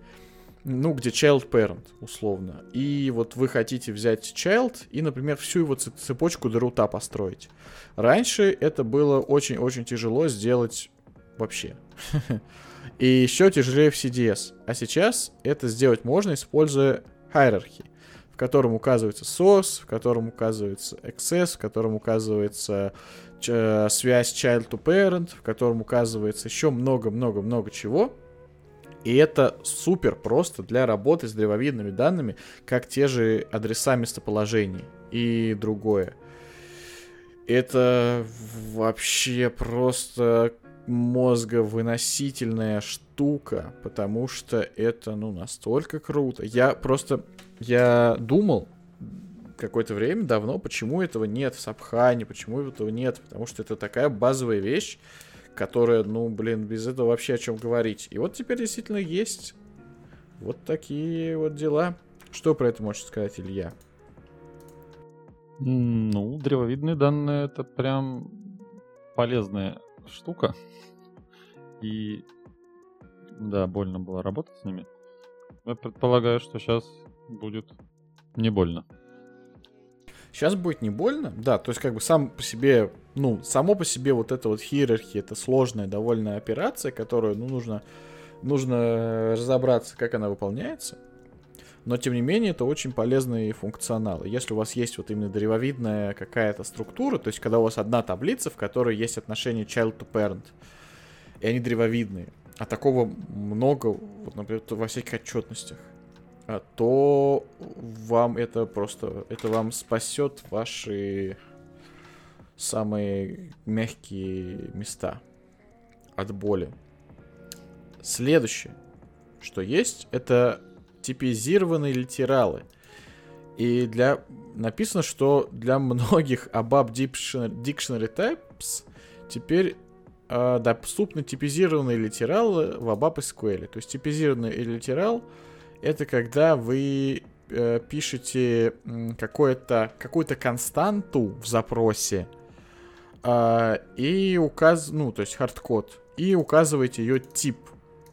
ну, где child parent, условно. И вот вы хотите взять child и, например, всю его цепочку до рута построить. Раньше это было очень-очень тяжело сделать вообще. И еще тяжелее в CDS. А сейчас это сделать можно, используя hierarchy, в котором указывается source, в котором указывается access, в котором указывается э, связь child to parent, в котором указывается еще много-много-много чего. И это супер просто для работы с древовидными данными, как те же адреса местоположений и другое. Это вообще просто мозговыносительная штука, потому что это, ну, настолько круто. Я просто, я думал, какое-то время, давно, почему этого нет в Сабхане, почему этого нет, потому что это такая базовая вещь, которая, ну, блин, без этого вообще о чем говорить. И вот теперь действительно есть вот такие вот дела. Что про это можешь сказать, Илья? Ну, древовидные данные это прям полезная штука. И да, больно было работать с ними. Я предполагаю, что сейчас будет не больно. Сейчас будет не больно, да, то есть как бы сам по себе, ну, само по себе вот эта вот хиерархия, это сложная довольно операция, которую, ну, нужно, нужно разобраться, как она выполняется. Но, тем не менее, это очень полезный функционал. Если у вас есть вот именно древовидная какая-то структура, то есть когда у вас одна таблица, в которой есть отношение child to parent, и они древовидные, а такого много, вот, например, во всяких отчетностях, а, то вам это просто, это вам спасет ваши самые мягкие места от боли. Следующее, что есть, это типизированные литералы. И для написано, что для многих ABAP Dictionary, Types теперь э, доступны типизированные литералы в ABAP SQL. То есть типизированный литерал это когда вы э, пишете какую-то какую-то константу в запросе э, и указ, ну то есть хардкод и указываете ее тип.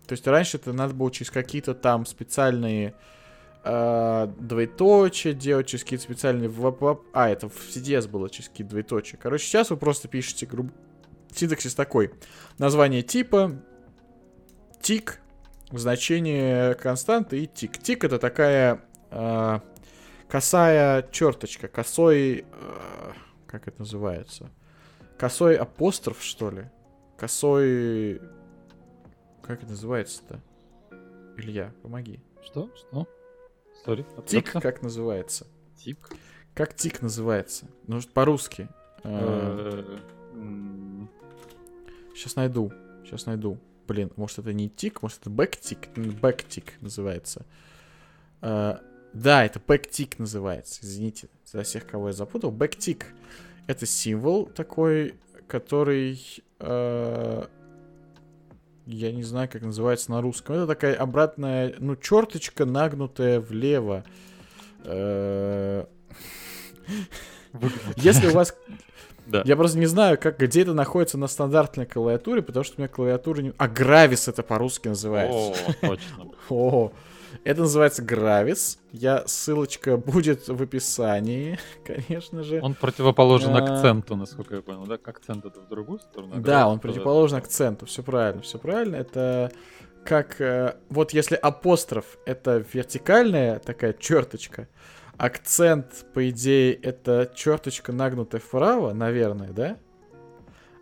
То есть раньше это надо было через какие-то там специальные э, двоеточия делать, через какие-то специальные... А, это в CDS было через какие-то двоеточия. Короче, сейчас вы просто пишете грубо... Синтаксис такой. Название типа, тик, значение константы и тик. Тик это такая э, косая черточка, косой... Э, как это называется? Косой апостроф, что ли? Косой как это называется-то? Илья, помоги. Что? Что? Sorry. Tick как называется? Tick? Как tick называется? Ну, по-русски. Сейчас э, найду. Сейчас найду. Блин, может это не tick, может это backtick? Backtick называется. Э, да, это backtick называется. Извините за всех, кого я запутал. Backtick. Это символ такой, который э, я не знаю, как называется на русском. Это такая обратная, ну, черточка, нагнутая влево. Э, если у вас... Да. Я просто не знаю, как, где это находится на стандартной клавиатуре, потому что у меня клавиатура не... А, Гравис это по-русски называется. О, точно. О, это называется Гравис. Я ссылочка будет в описании, конечно же. Он противоположен а... акценту, насколько я понял, да? Акцент это в другую сторону. А да, он противоположен акценту. Все правильно, все правильно. Это как э, вот если апостроф это вертикальная такая черточка, акцент, по идее, это черточка нагнутая вправо, наверное, да?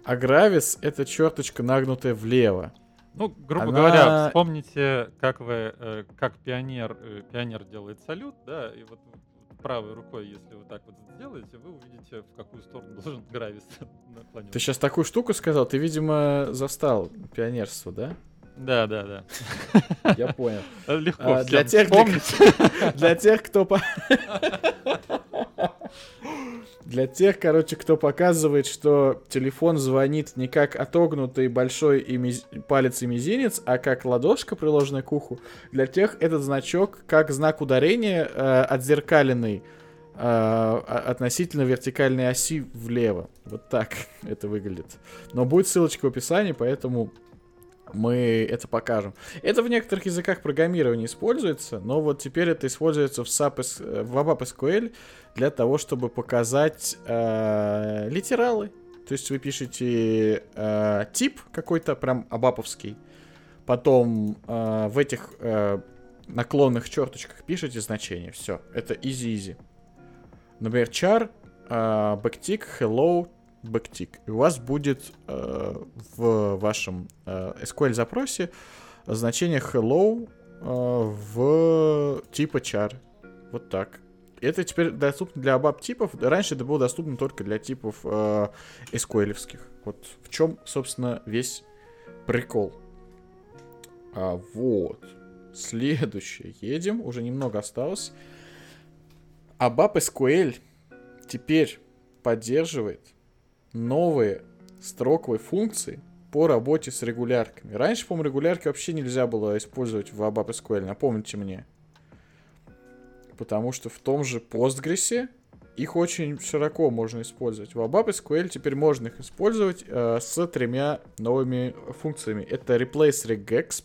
А гравис это черточка нагнутая влево. Ну, грубо Она... говоря, вспомните, как вы, э, как пионер, э, пионер делает салют, да, и вот правой рукой, если вы так вот сделаете, вы увидите, в какую сторону должен гравис наклониться. Ты сейчас такую штуку сказал, ты, видимо, застал пионерство, да? Да, да, да. Я понял. Легко а, для тех, для, для тех, кто... Для тех, короче, кто показывает, что телефон звонит не как отогнутый большой и миз... палец и мизинец, а как ладошка, приложенная к уху, для тех этот значок как знак ударения э, отзеркаленный э, относительно вертикальной оси влево. Вот так это выглядит. Но будет ссылочка в описании, поэтому мы это покажем. Это в некоторых языках программирования используется, но вот теперь это используется в, SAP, э, в ABAP SQL для того, чтобы показать э, литералы. То есть вы пишете э, тип какой-то прям абаповский, потом э, в этих э, наклонных черточках пишете значение. Все, это easy-easy. Например, char, э, backtick, hello, backtick. И у вас будет э, в вашем э, SQL запросе значение hello э, в типа char. Вот так. Это теперь доступно для ABAP типов. Раньше это было доступно только для типов э, SQL. -овских. Вот в чем, собственно, весь прикол. А, вот. Следующее. Едем. Уже немного осталось. ABAP SQL теперь поддерживает новые строковые функции по работе с регулярками. Раньше, по-моему, регулярки вообще нельзя было использовать в ABAP SQL, напомните мне. Потому что в том же Postgres их очень широко можно использовать. В ABAP SQL теперь можно их использовать э, с тремя новыми функциями. Это replace regex,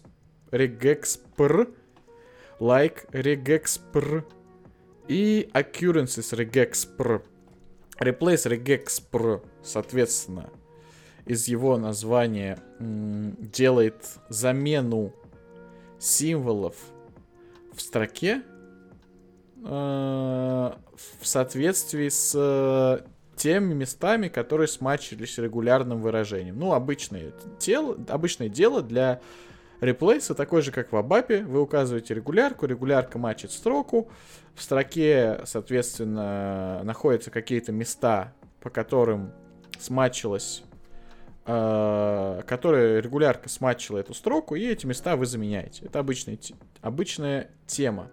regexpr, like regexpr и occurrences regexpr. Replace regexpr, соответственно, из его названия делает замену символов в строке э, в соответствии с э, теми местами, которые смачивались регулярным выражением. Ну, обычное, дело, обычное дело для реплейса такой же, как в Абапе. Вы указываете регулярку, регулярка матчит строку. В строке, соответственно, находятся какие-то места, по которым смачилась э, которая регулярка сматчила эту строку, и эти места вы заменяете. Это обычная, обычная тема.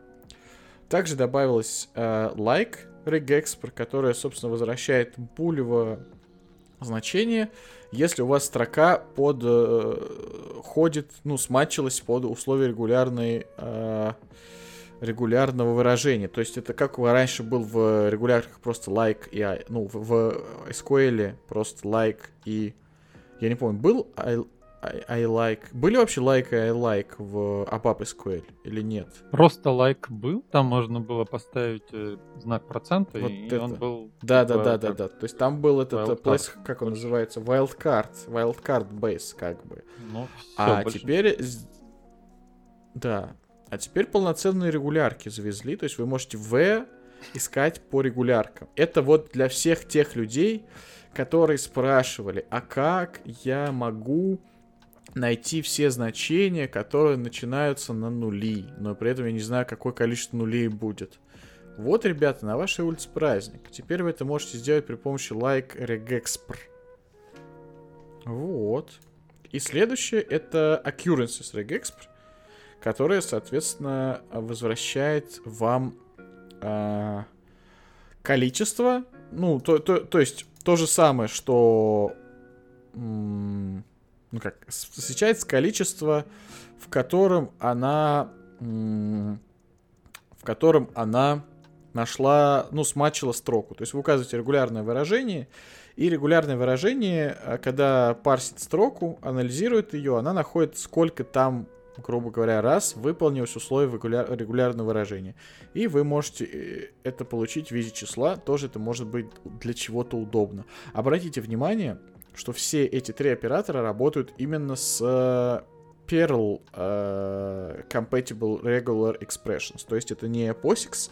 Также добавилась э, like regexpr, которая, собственно, возвращает булево значение, если у вас строка под э, ходит, ну, сматчилась под условия регулярной э, регулярного выражения. То есть это как раньше был в регулярках просто like и ну в, в SQL просто like и я не помню, был I, I, I like... Были вообще like и I like в ABAP SQL или нет? Просто like был, там можно было поставить э, знак процента, вот и это. он был... Да, да, да, да, да. То есть там был этот place, как он называется, wildcard, wildcard base, как бы. Ну, все, а больше... теперь... Да. А теперь полноценные регулярки завезли, то есть вы можете в искать по регуляркам. Это вот для всех тех людей, которые спрашивали, а как я могу найти все значения, которые начинаются на нули, но при этом я не знаю, какое количество нулей будет. Вот, ребята, на вашей улице праздник. Теперь вы это можете сделать при помощи like regexpr. Вот. И следующее это occurrences regexpr, которая, соответственно, возвращает вам э, количество, ну, то, то, то есть то же самое, что ну как, встречается количество, в котором она в котором она нашла, ну, смачила строку. То есть вы указываете регулярное выражение, и регулярное выражение, а, когда парсит строку, анализирует ее, она находит, сколько там грубо говоря, раз выполнилось условие регуляр, регулярного выражения. И вы можете э, это получить в виде числа, тоже это может быть для чего-то удобно. Обратите внимание, что все эти три оператора работают именно с э, Perl uh, Compatible Regular Expressions. То есть это не POSIX,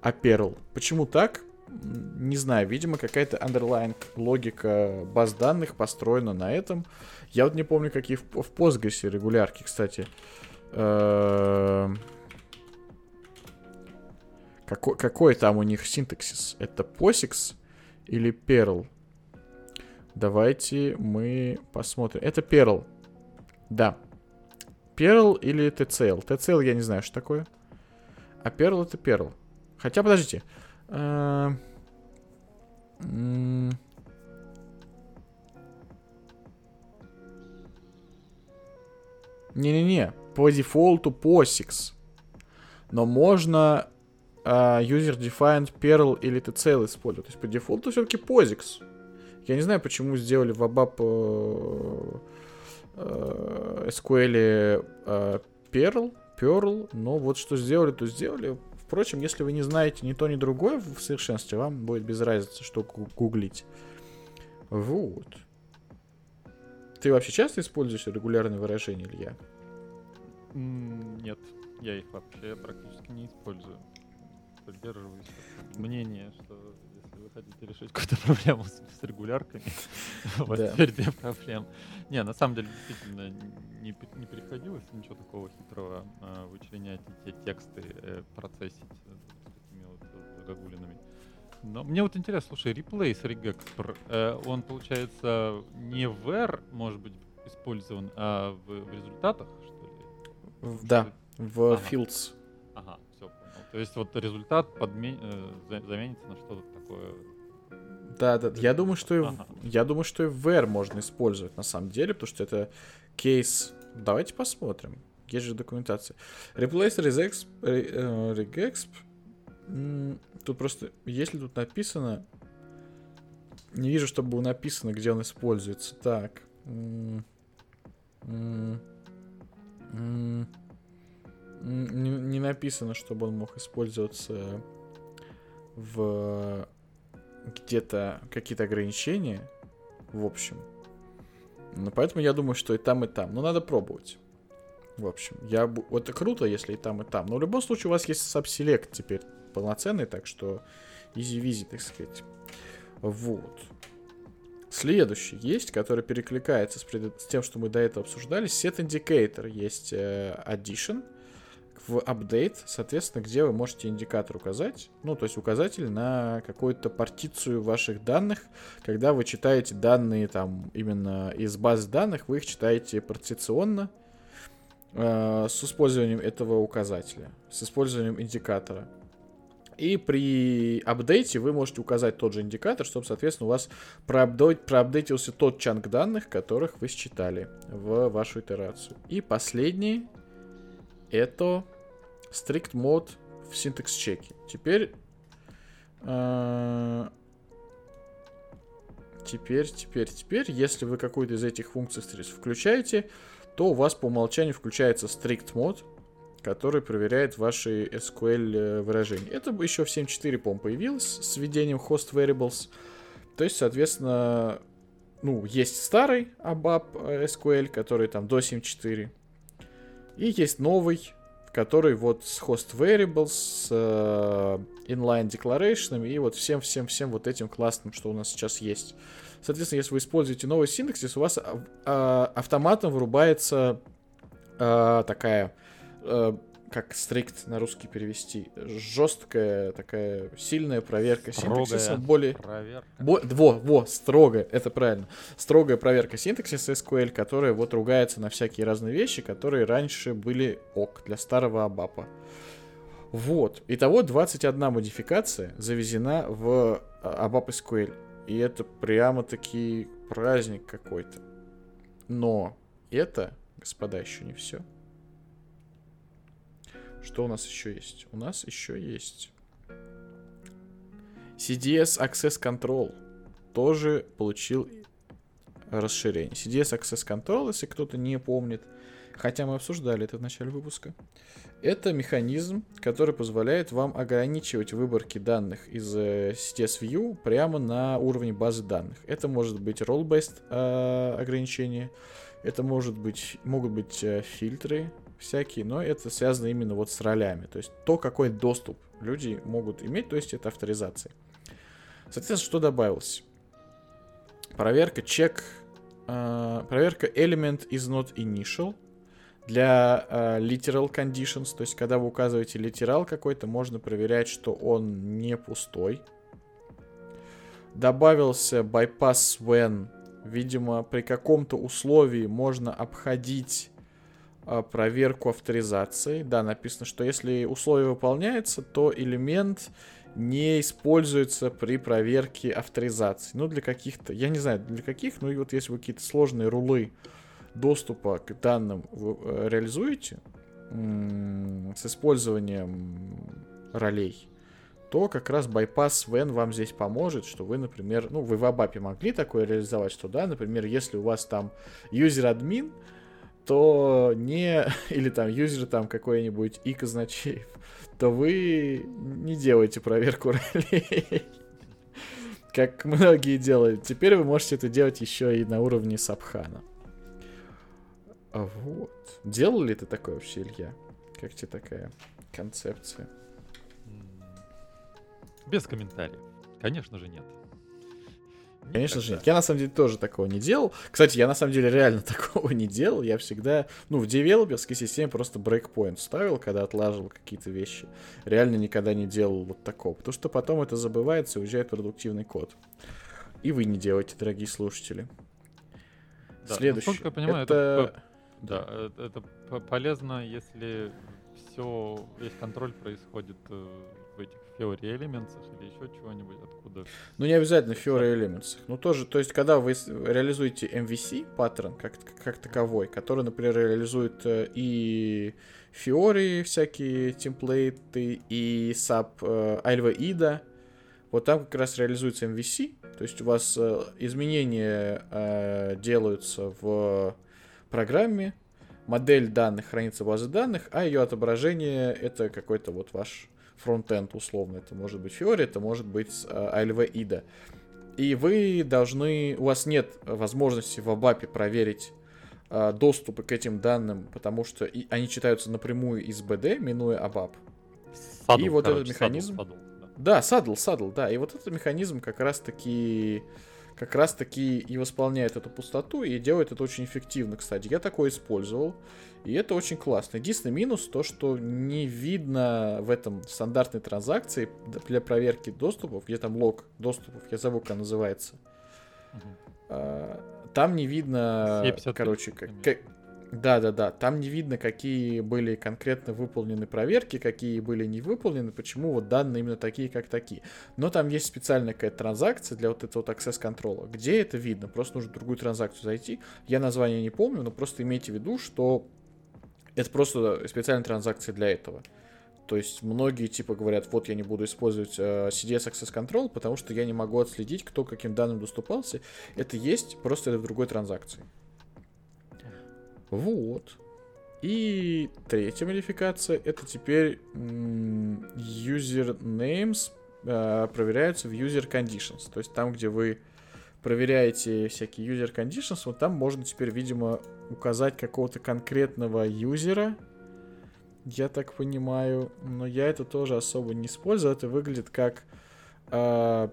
а Perl. Почему так? Не знаю, видимо, какая-то underlying логика баз данных построена на этом. Я вот не помню, какие в, в Postgres регулярки, кстати. Эм, какой, какой там у них синтаксис? Это POSIX или Perl? Давайте мы посмотрим. Это Perl. Да. Perl или TCL? TCL я не знаю, что такое. А Perl это Perl. Хотя, подождите. Эм, Не-не-не, по дефолту POSIX. Но можно uh, user-defined Perl или TCL использовать. То есть по дефолту все-таки POSIX. Я не знаю, почему сделали в ABAP uh, SQL uh, Perl, Perl, но вот что сделали, то сделали. Впрочем, если вы не знаете ни то, ни другое в совершенстве, вам будет без разницы, что гуглить. Вот. Ты вообще часто используешь регулярные выражения, Илья? Нет, я их вообще практически не использую. Поддерживаюсь мнение, что вы хотите решить какую-то проблему с, с регулярками, вас теперь две проблемы. Не, на самом деле, действительно, не, не приходилось ничего такого хитрого э, вычленять эти тексты, э, процессить э, с такими вот загогулинами. Но мне вот интересно, слушай, replace regexpr, э, он получается не в R, может быть, использован, а в, в результатах, что ли? Да, в ага. fields. Ага, все понял. То есть вот результат подмен... Э, заменится на что-то такое. Да, да. Я думаю, что ага. и, я думаю, что и VR можно использовать на самом деле, потому что это кейс. Давайте посмотрим. Есть же документация. Replace Regex, Regex. Тут просто, если тут написано, не вижу, чтобы было написано, где он используется. Так. Не, не написано, чтобы он мог использоваться в где-то какие-то ограничения. В общем. Ну, поэтому я думаю, что и там, и там. Но надо пробовать. В общем, я... Вот это круто, если и там, и там. Но в любом случае у вас есть сабселект теперь полноценный, так что изи-визи, так сказать. Вот. Следующий есть, который перекликается с, пред... с тем, что мы до этого обсуждали. Set Indicator есть э, Addition в update, соответственно, где вы можете индикатор указать, ну, то есть указатель на какую-то партицию ваших данных. Когда вы читаете данные там именно из баз данных, вы их читаете партиционно э, с использованием этого указателя, с использованием индикатора. И при апдейте вы можете указать тот же индикатор, чтобы, соответственно, у вас проапдейт, проапдейтился тот чанк данных, которых вы считали в вашу итерацию. И последний это strict mode в синтекс чеке. Теперь э, теперь, теперь, теперь, если вы какую-то из этих функций включаете, то у вас по умолчанию включается strict mode, который проверяет ваши SQL э, выражения. Это еще в 7.4, по появилось с введением host variables. То есть, соответственно, ну, есть старый ABAP э, SQL, который там до 7.4. И есть новый, который вот с host variables, с uh, inline declaration и вот всем-всем-всем вот этим классным, что у нас сейчас есть. Соответственно, если вы используете новый синтаксис, у вас uh, автоматом вырубается uh, такая Э, как стрикт на русский перевести, жесткая такая сильная проверка строгая синтаксиса, более... проверка. Бо... Во, во, строгая, это правильно. Строгая проверка синтаксиса SQL, которая вот ругается на всякие разные вещи, которые раньше были ок для старого абапа. Вот. Итого 21 модификация завезена в ABAP а, SQL. И это прямо-таки праздник какой-то. Но это, господа, еще не все. Что у нас еще есть? У нас еще есть CDS Access Control. Тоже получил расширение. CDS Access Control, если кто-то не помнит, хотя мы обсуждали это в начале выпуска, это механизм, который позволяет вам ограничивать выборки данных из э, CDS View прямо на уровне базы данных. Это может быть role-based э, ограничение, это может быть, могут быть э, фильтры, всякие, но это связано именно вот с ролями. То есть то, какой доступ люди могут иметь, то есть это авторизация. Соответственно, что добавилось? Проверка чек, э, проверка element is not initial для э, literal conditions, то есть когда вы указываете литерал какой-то, можно проверять, что он не пустой. Добавился bypass when, видимо, при каком-то условии можно обходить проверку авторизации. Да, написано, что если условие выполняется, то элемент не используется при проверке авторизации. Ну, для каких-то, я не знаю, для каких, но и вот если вы какие-то сложные рулы доступа к данным вы, э, реализуете с использованием ролей, то как раз bypass when вам здесь поможет, что вы, например, ну, вы в Абапе могли такое реализовать, что да, например, если у вас там юзер-админ, то не... Или там юзер там какой-нибудь и казначеев, то вы не делаете проверку ролей. Как многие делают. Теперь вы можете это делать еще и на уровне Сабхана. Вот. Делал ли ты такое вообще, Илья? Как тебе такая концепция? Без комментариев. Конечно же, нет. Конечно же нет. Я на самом деле тоже такого не делал. Кстати, я на самом деле реально такого не делал. Я всегда, ну, в девелоперской системе просто брейкпоинт ставил, когда отлаживал какие-то вещи. Реально никогда не делал вот такого. Потому что потом это забывается и уезжает продуктивный код. И вы не делаете, дорогие слушатели. Да, Следующий. Насколько я понимаю, это... это... Да, это, это полезно, если все, весь контроль происходит э, в этих Fiori Elements или еще чего-нибудь, откуда? Ну, не обязательно Fiori Elements. Ну, тоже, то есть, когда вы реализуете MVC паттерн как, как таковой, который, например, реализует э, и Fiori всякие темплейты, и SAP э, Alva IDA, вот там как раз реализуется MVC, то есть у вас э, изменения делаются в программе, модель данных хранится в базе данных, а ее отображение это какой-то вот ваш фронтенд условно. Это может быть Fiori, это может быть ALV IDA. И вы должны, у вас нет возможности в ABAP проверить э, доступы к этим данным, потому что и, они читаются напрямую из BD, минуя ABAP. Saddle, и вот короче, этот механизм... Saddle, saddle. Да, садл, садл, да. И вот этот механизм как раз-таки как раз-таки и восполняет эту пустоту и делает это очень эффективно, кстати. Я такое использовал, и это очень классно. Единственный минус то, что не видно в этом стандартной транзакции для проверки доступов, где там лог доступов, я забыл, как называется. Угу. Там не видно, короче, как, как, да, да, да. Там не видно, какие были конкретно выполнены проверки, какие были не выполнены, почему вот данные именно такие, как такие. Но там есть специальная какая-то транзакция для вот этого вот access контрола. Где это видно? Просто нужно в другую транзакцию зайти. Я название не помню, но просто имейте в виду, что это просто специальная транзакция для этого. То есть многие типа говорят, вот я не буду использовать э, CDS Access Control, потому что я не могу отследить, кто каким данным доступался. Это есть, просто это в другой транзакции. Вот. И третья модификация это теперь user names э, проверяются в user conditions. То есть там, где вы проверяете всякие user conditions, вот там можно теперь, видимо, указать какого-то конкретного юзера. Я так понимаю, но я это тоже особо не использую. Это выглядит как э,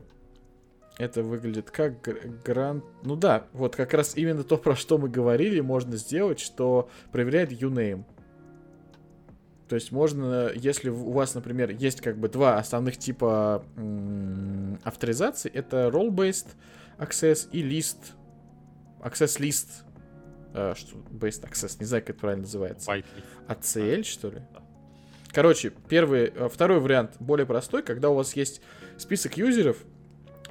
это выглядит как грант... Ну да, вот как раз именно то, про что мы говорили, можно сделать, что проверяет uname. То есть можно, если у вас, например, есть как бы два основных типа м- авторизации, это role-based access и list, access list, э, что, based access, не знаю, как это правильно называется. ACL, что ли? Короче, первый, э, второй вариант более простой, когда у вас есть список юзеров,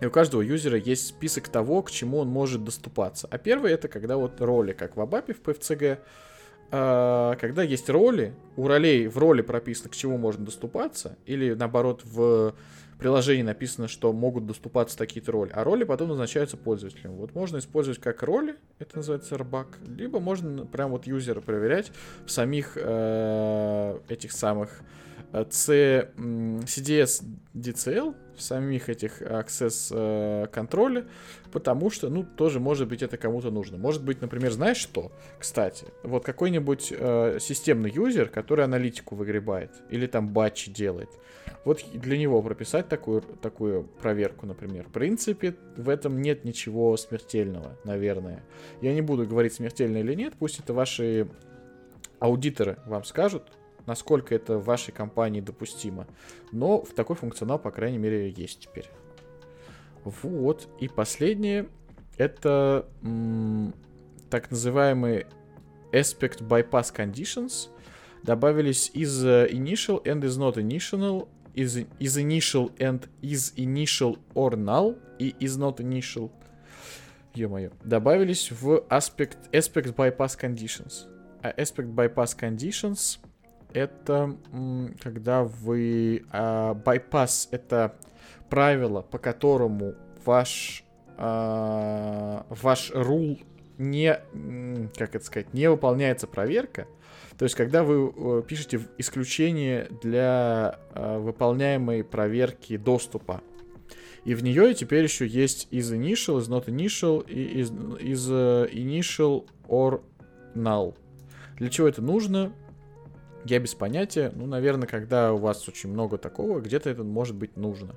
и у каждого юзера есть список того, к чему он может доступаться. А первый это когда вот роли, как в Абапе в PFCG, а, когда есть роли, у ролей в роли прописано, к чему можно доступаться, или наоборот в приложении написано, что могут доступаться такие-то роли, а роли потом назначаются пользователям. Вот можно использовать как роли, это называется RBAC, либо можно прям вот юзера проверять в самих э, этих самых C, CDS DCL в самих этих access э, контроле, потому что, ну, тоже, может быть, это кому-то нужно. Может быть, например, знаешь что? Кстати, вот какой-нибудь э, системный юзер, который аналитику выгребает, или там батчи делает, вот для него прописать такую, такую проверку, например. В принципе, в этом нет ничего смертельного, наверное. Я не буду говорить, смертельно или нет, пусть это ваши аудиторы вам скажут, насколько это в вашей компании допустимо. Но в такой функционал, по крайней мере, есть теперь. Вот. И последнее. Это м- так называемые aspect bypass conditions. Добавились из uh, initial and is not initial, is, is initial and is initial or null и is not initial. Ё-моё. Добавились в aspect, aspect bypass conditions. А aspect bypass conditions — это когда вы э, bypass это правило, по которому ваш э, ваш рул не как это сказать не выполняется проверка. То есть, когда вы э, пишете исключение для э, выполняемой проверки доступа, и в нее теперь еще есть из initial, из not initial и из, из uh, initial or null. Для чего это нужно? Я без понятия. Ну, наверное, когда у вас очень много такого, где-то это может быть нужно.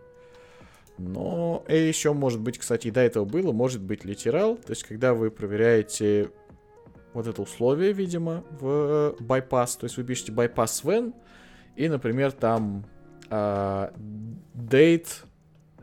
Но и еще может быть, кстати, и до этого было, может быть литерал. То есть, когда вы проверяете вот это условие, видимо, в bypass, то есть вы пишете bypass when, и, например, там uh, date, э,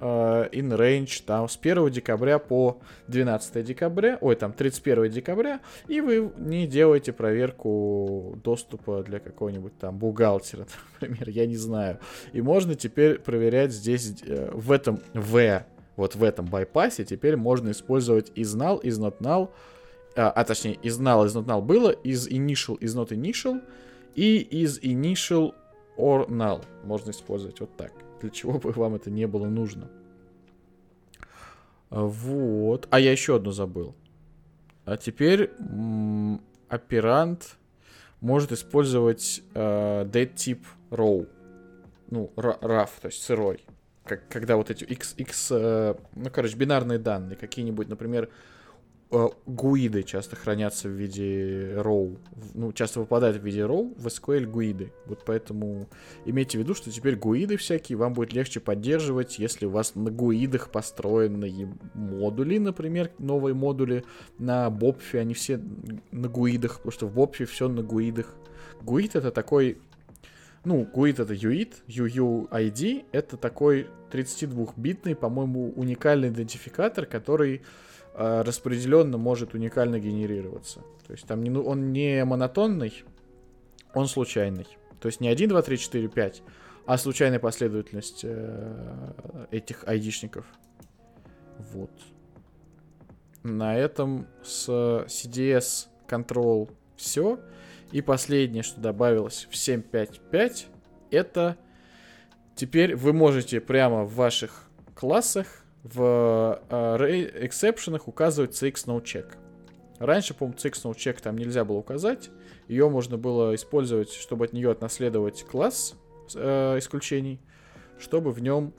in range там с 1 декабря по 12 декабря, ой, там 31 декабря, и вы не делаете проверку доступа для какого-нибудь там бухгалтера, например, я не знаю. И можно теперь проверять здесь, э, в этом V, вот в этом байпасе, теперь можно использовать is null, is not null, а, а точнее, из null, из not null было, из initial, is not initial, и из initial or null можно использовать вот так. Для чего бы вам это не было нужно. Вот. А я еще одну забыл. А теперь оперант может использовать э, date тип row. Ну, RAF, то есть сырой. Как, когда вот эти x, x э, ну, короче, бинарные данные, какие-нибудь, например, Э, гуиды часто хранятся в виде row, ну, часто выпадают в виде row в SQL гуиды. Вот поэтому имейте в виду, что теперь гуиды всякие вам будет легче поддерживать, если у вас на гуидах построены модули, например, новые модули на Бобфе, они все на гуидах, потому что в Бобфе все на гуидах. Гуид это такой ну, GUID это UID, UUID, это такой 32-битный, по-моему, уникальный идентификатор, который э, распределенно может уникально генерироваться. То есть там не, ну, он не монотонный, он случайный. То есть не 1, 2, 3, 4, 5, а случайная последовательность э, этих айдишников. Вот. На этом с CDS Control все. И последнее, что добавилось в 7.5.5, это теперь вы можете прямо в ваших классах в э, эксепшенах указывать CX no check. Раньше, по-моему, CX no check там нельзя было указать. Ее можно было использовать, чтобы от нее отнаследовать класс э, исключений, чтобы в нем,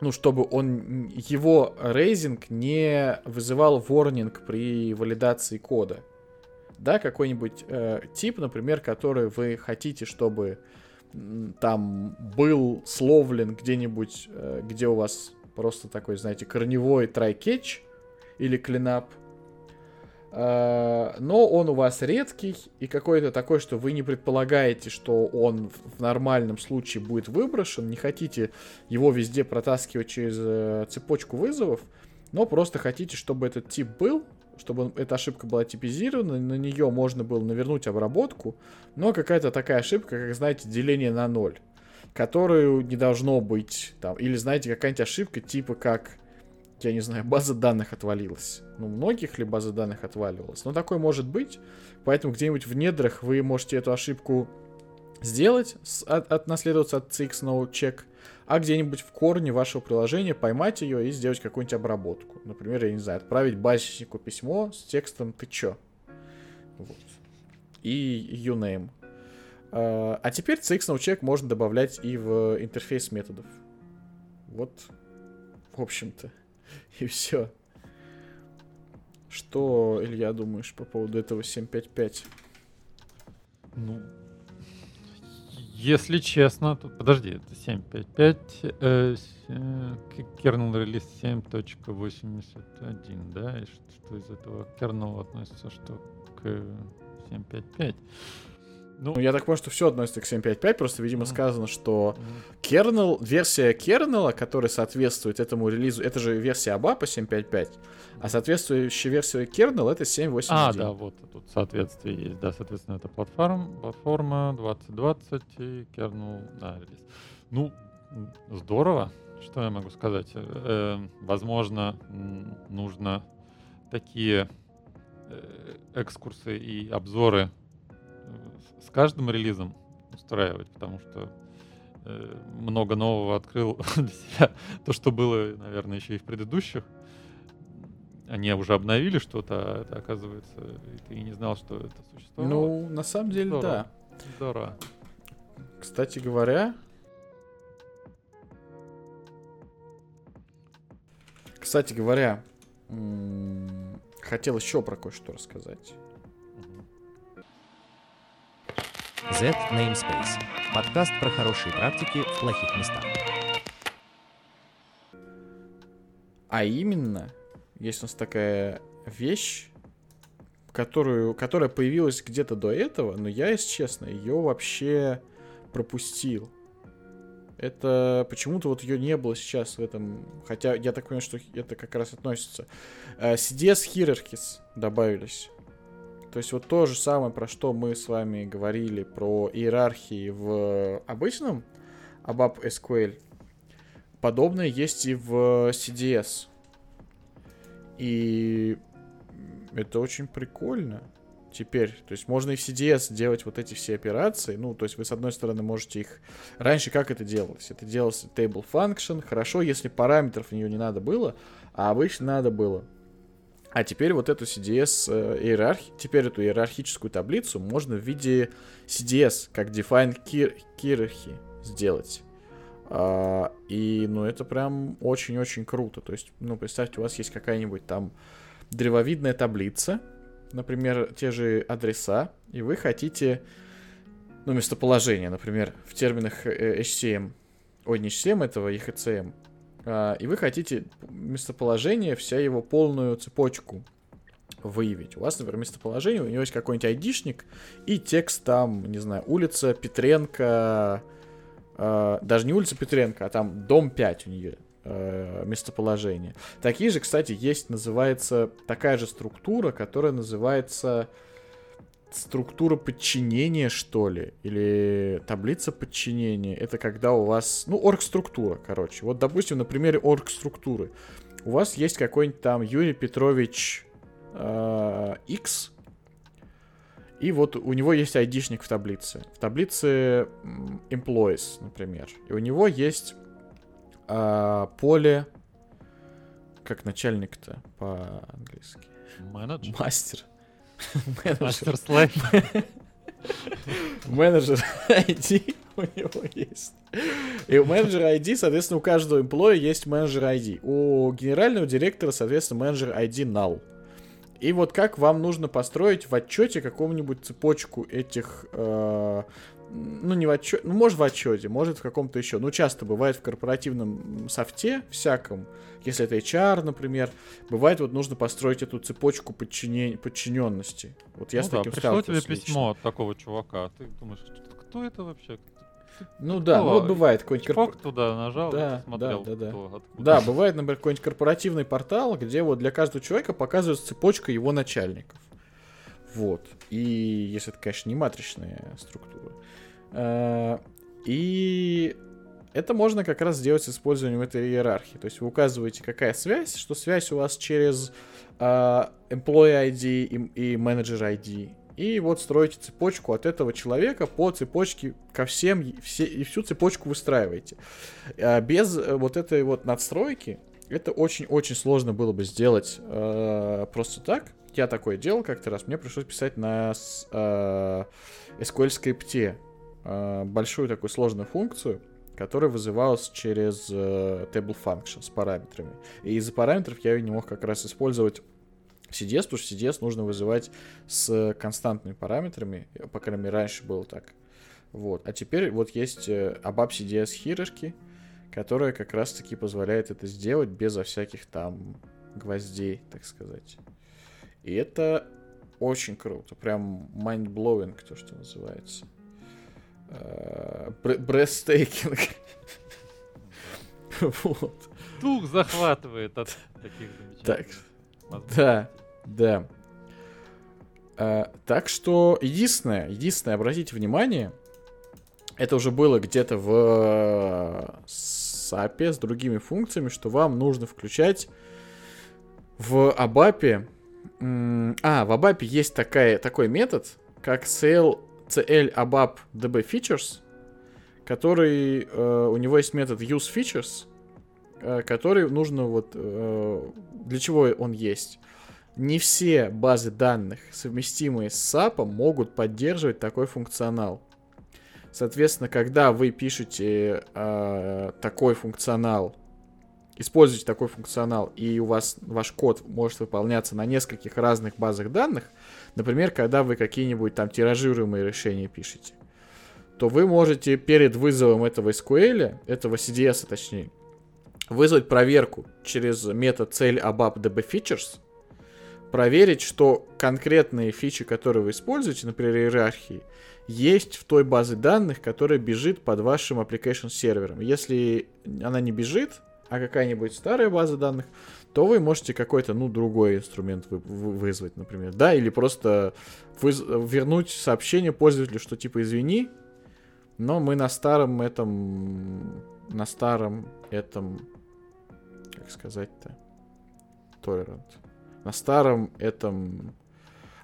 ну, чтобы он, его raising не вызывал warning при валидации кода. Да, какой-нибудь э, тип, например, который вы хотите, чтобы там был словлен где-нибудь, э, где у вас Просто такой, знаете, корневой try-catch или cleanup. А, но он у вас редкий и какой-то такой, что вы не предполагаете, что он в нормальном случае будет выброшен, не хотите его везде протаскивать через э, цепочку вызовов, но просто хотите, чтобы этот тип был, чтобы эта ошибка была типизирована, на нее можно было навернуть обработку, но какая-то такая ошибка, как, знаете, деление на ноль которую не должно быть там. Или, знаете, какая-нибудь ошибка, типа как, я не знаю, база данных отвалилась. Ну, многих ли база данных отваливалась? Но такое может быть. Поэтому где-нибудь в недрах вы можете эту ошибку сделать, от, отнаследоваться от CX no check, а где-нибудь в корне вашего приложения поймать ее и сделать какую-нибудь обработку. Например, я не знаю, отправить базиснику письмо с текстом «ты чё?». Вот. И uname. А, а теперь CX можно добавлять и в интерфейс методов. Вот, в общем-то, и все. Что, Илья, думаешь по поводу этого 7.5.5? Ну, если честно, то подожди, это 7.5.5, э, э, kernel релиз 7.81, да? И что, что из этого kernel относится что к 7.5.5? Ну, я так понимаю, что все относится к 7.5.5, просто, видимо, сказано, что kernel, версия kernel, которая соответствует этому релизу, это же версия ABAP 7.5.5, а соответствующая версия kernel это 7.8.1. А, да, вот тут соответствие есть, да, соответственно, это платформа, платформа 2020 и kernel, да, релиз. Ну, здорово, что я могу сказать? Э, возможно, нужно такие э, экскурсы и обзоры с каждым релизом устраивать, потому что э, много нового открыл для себя. То, что было, наверное, еще и в предыдущих. Они уже обновили что-то, а это, оказывается, и ты не знал, что это существовало. Ну, на самом деле, Здорово. да. Здорово. Кстати говоря, кстати говоря, хотел еще про кое-что рассказать. Z Namespace. Подкаст про хорошие практики в плохих местах. А именно, есть у нас такая вещь, которую, которая появилась где-то до этого, но я, если честно, ее вообще пропустил. Это почему-то вот ее не было сейчас в этом. Хотя я так понимаю, что это как раз относится. CDS Hierarchies добавились. То есть вот то же самое, про что мы с вами говорили, про иерархии в обычном ABAP SQL, подобное есть и в CDS. И это очень прикольно теперь. То есть можно и в CDS делать вот эти все операции. Ну, то есть вы, с одной стороны, можете их... Раньше как это делалось? Это делалось table function. Хорошо, если параметров в нее не надо было, а обычно надо было. А теперь вот эту CDS э, иерархи, теперь эту иерархическую таблицу можно в виде CDS, как define hierarchy сделать. А, и, ну, это прям очень-очень круто. То есть, ну, представьте, у вас есть какая-нибудь там древовидная таблица, например, те же адреса, и вы хотите, ну, местоположение, например, в терминах э, HCM, ой, не HCM этого, EHCM, и вы хотите местоположение, вся его полную цепочку выявить. У вас, например, местоположение, у него есть какой-нибудь айдишник и текст там, не знаю, улица Петренко, э, даже не улица Петренко, а там дом 5 у нее э, местоположение. Такие же, кстати, есть, называется такая же структура, которая называется структура подчинения, что ли, или таблица подчинения, это когда у вас, ну, орг-структура, короче. Вот, допустим, на примере орг-структуры. У вас есть какой-нибудь там Юрий Петрович э, X, и вот у него есть айдишник в таблице. В таблице employees, например. И у него есть э, поле, как начальник-то по-английски. Менеджер. Мастер. Мастер слайм. Менеджер ID у него есть. И у менеджера ID, соответственно, у каждого эмплоя есть менеджер ID. У генерального директора, соответственно, менеджер ID null. И вот как вам нужно построить в отчете какую-нибудь цепочку этих э, ну, не в отчете, ну, может, в отчете, может, в каком-то еще. Ну, часто бывает в корпоративном софте всяком, если это HR, например, бывает, вот нужно построить эту цепочку подчинен... подчиненности. Вот я ну с таким да, пришло тебе письмо от такого чувака, а ты думаешь, кто это вообще? Ну кто? да, ну вот бывает какой-нибудь... Корп... туда нажал, да, смотрел, да, да, да. Да, бывает, например, какой-нибудь корпоративный портал, где вот для каждого человека показывается цепочка его начальников. Вот. И если это, конечно, не матричная структура. Э, и это можно как раз сделать с использованием этой иерархии. То есть вы указываете, какая связь, что связь у вас через uh, employee ID и, и manager ID. И вот строите цепочку от этого человека по цепочке ко всем, все, и всю цепочку выстраиваете. Uh, без вот этой вот надстройки это очень-очень сложно было бы сделать uh, просто так. Я такое делал как-то раз, мне пришлось писать на uh, SQL скрипте э, большую такую сложную функцию, которая вызывалась через э, table function с параметрами. И из-за параметров я ее не мог как раз использовать CDS, потому что CDS нужно вызывать с константными параметрами, по крайней мере, раньше было так. Вот. А теперь вот есть э, ABAP CDS хирошки, которая как раз-таки позволяет это сделать безо всяких там гвоздей, так сказать. И это очень круто, прям mind-blowing, то, что называется. Брестейкинг. вот. Дух захватывает от таких замечаний. Так, да, да. А, так что единственное, единственное, обратите внимание, это уже было где-то в SAP с другими функциями, что вам нужно включать в ABAP. А, в ABAP есть такая, такой метод, как sale CL ABAP DB Features, который, э, у него есть метод use features, э, который нужно вот, э, для чего он есть. Не все базы данных, совместимые с SAP, могут поддерживать такой функционал. Соответственно, когда вы пишете э, такой функционал используете такой функционал, и у вас ваш код может выполняться на нескольких разных базах данных, например, когда вы какие-нибудь там тиражируемые решения пишете, то вы можете перед вызовом этого SQL, этого CDS точнее, вызвать проверку через метод цель abap db features, проверить, что конкретные фичи, которые вы используете, например, иерархии, есть в той базе данных, которая бежит под вашим application сервером. Если она не бежит, а какая-нибудь старая база данных, то вы можете какой-то, ну, другой инструмент вы, вы, вызвать, например, да, или просто выз- вернуть сообщение пользователю, что типа извини, но мы на старом этом, на старом этом, как сказать-то, tolerant, на старом этом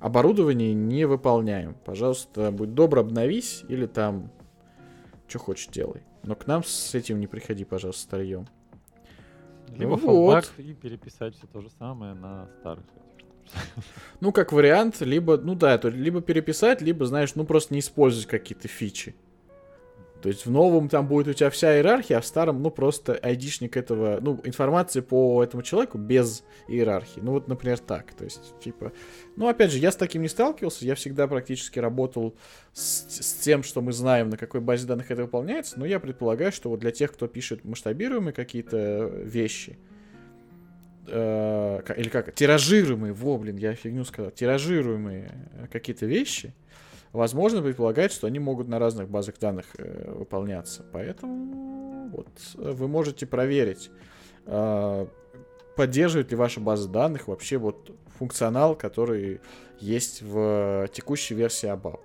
оборудовании не выполняем. Пожалуйста, будь добр, обновись или там что хочешь делай. Но к нам с этим не приходи, пожалуйста, старьем. Либо вот. и переписать все то же самое на старых. Ну, как вариант, либо, ну да, то либо переписать, либо, знаешь, ну просто не использовать какие-то фичи. То есть в новом там будет у тебя вся иерархия, а в старом, ну, просто айдишник этого, ну, информации по этому человеку без иерархии. Ну, вот, например, так. То есть, типа, ну, опять же, я с таким не сталкивался, я всегда практически работал с, с тем, что мы знаем, на какой базе данных это выполняется, но я предполагаю, что вот для тех, кто пишет масштабируемые какие-то вещи, э, или как, тиражируемые, во, блин, я фигню сказал, тиражируемые какие-то вещи, возможно предполагать, что они могут на разных базах данных э, выполняться. Поэтому вот вы можете проверить, э, поддерживает ли ваша база данных вообще вот функционал, который есть в текущей версии ABAP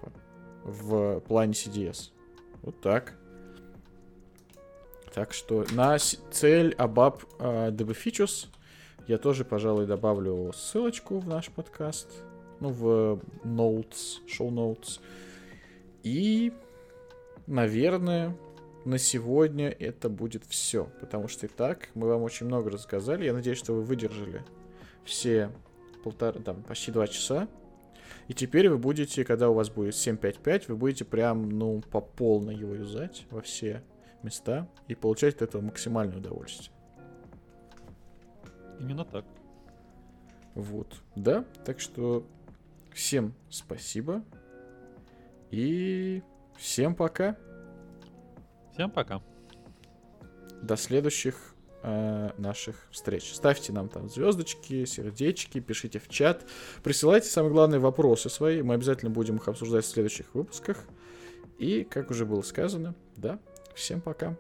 в плане CDS. Вот так. Так что на цель ABAP э, DB Features я тоже, пожалуй, добавлю ссылочку в наш подкаст ну, в notes, show notes. И, наверное, на сегодня это будет все, потому что и так мы вам очень много рассказали. Я надеюсь, что вы выдержали все полтора, там, почти два часа. И теперь вы будете, когда у вас будет 7.5.5, вы будете прям, ну, по полной его юзать во все места и получать от этого максимальное удовольствие. Именно так. Вот, да, так что Всем спасибо. И всем пока. Всем пока. До следующих э, наших встреч. Ставьте нам там звездочки, сердечки, пишите в чат. Присылайте самые главные вопросы свои. Мы обязательно будем их обсуждать в следующих выпусках. И, как уже было сказано, да, всем пока.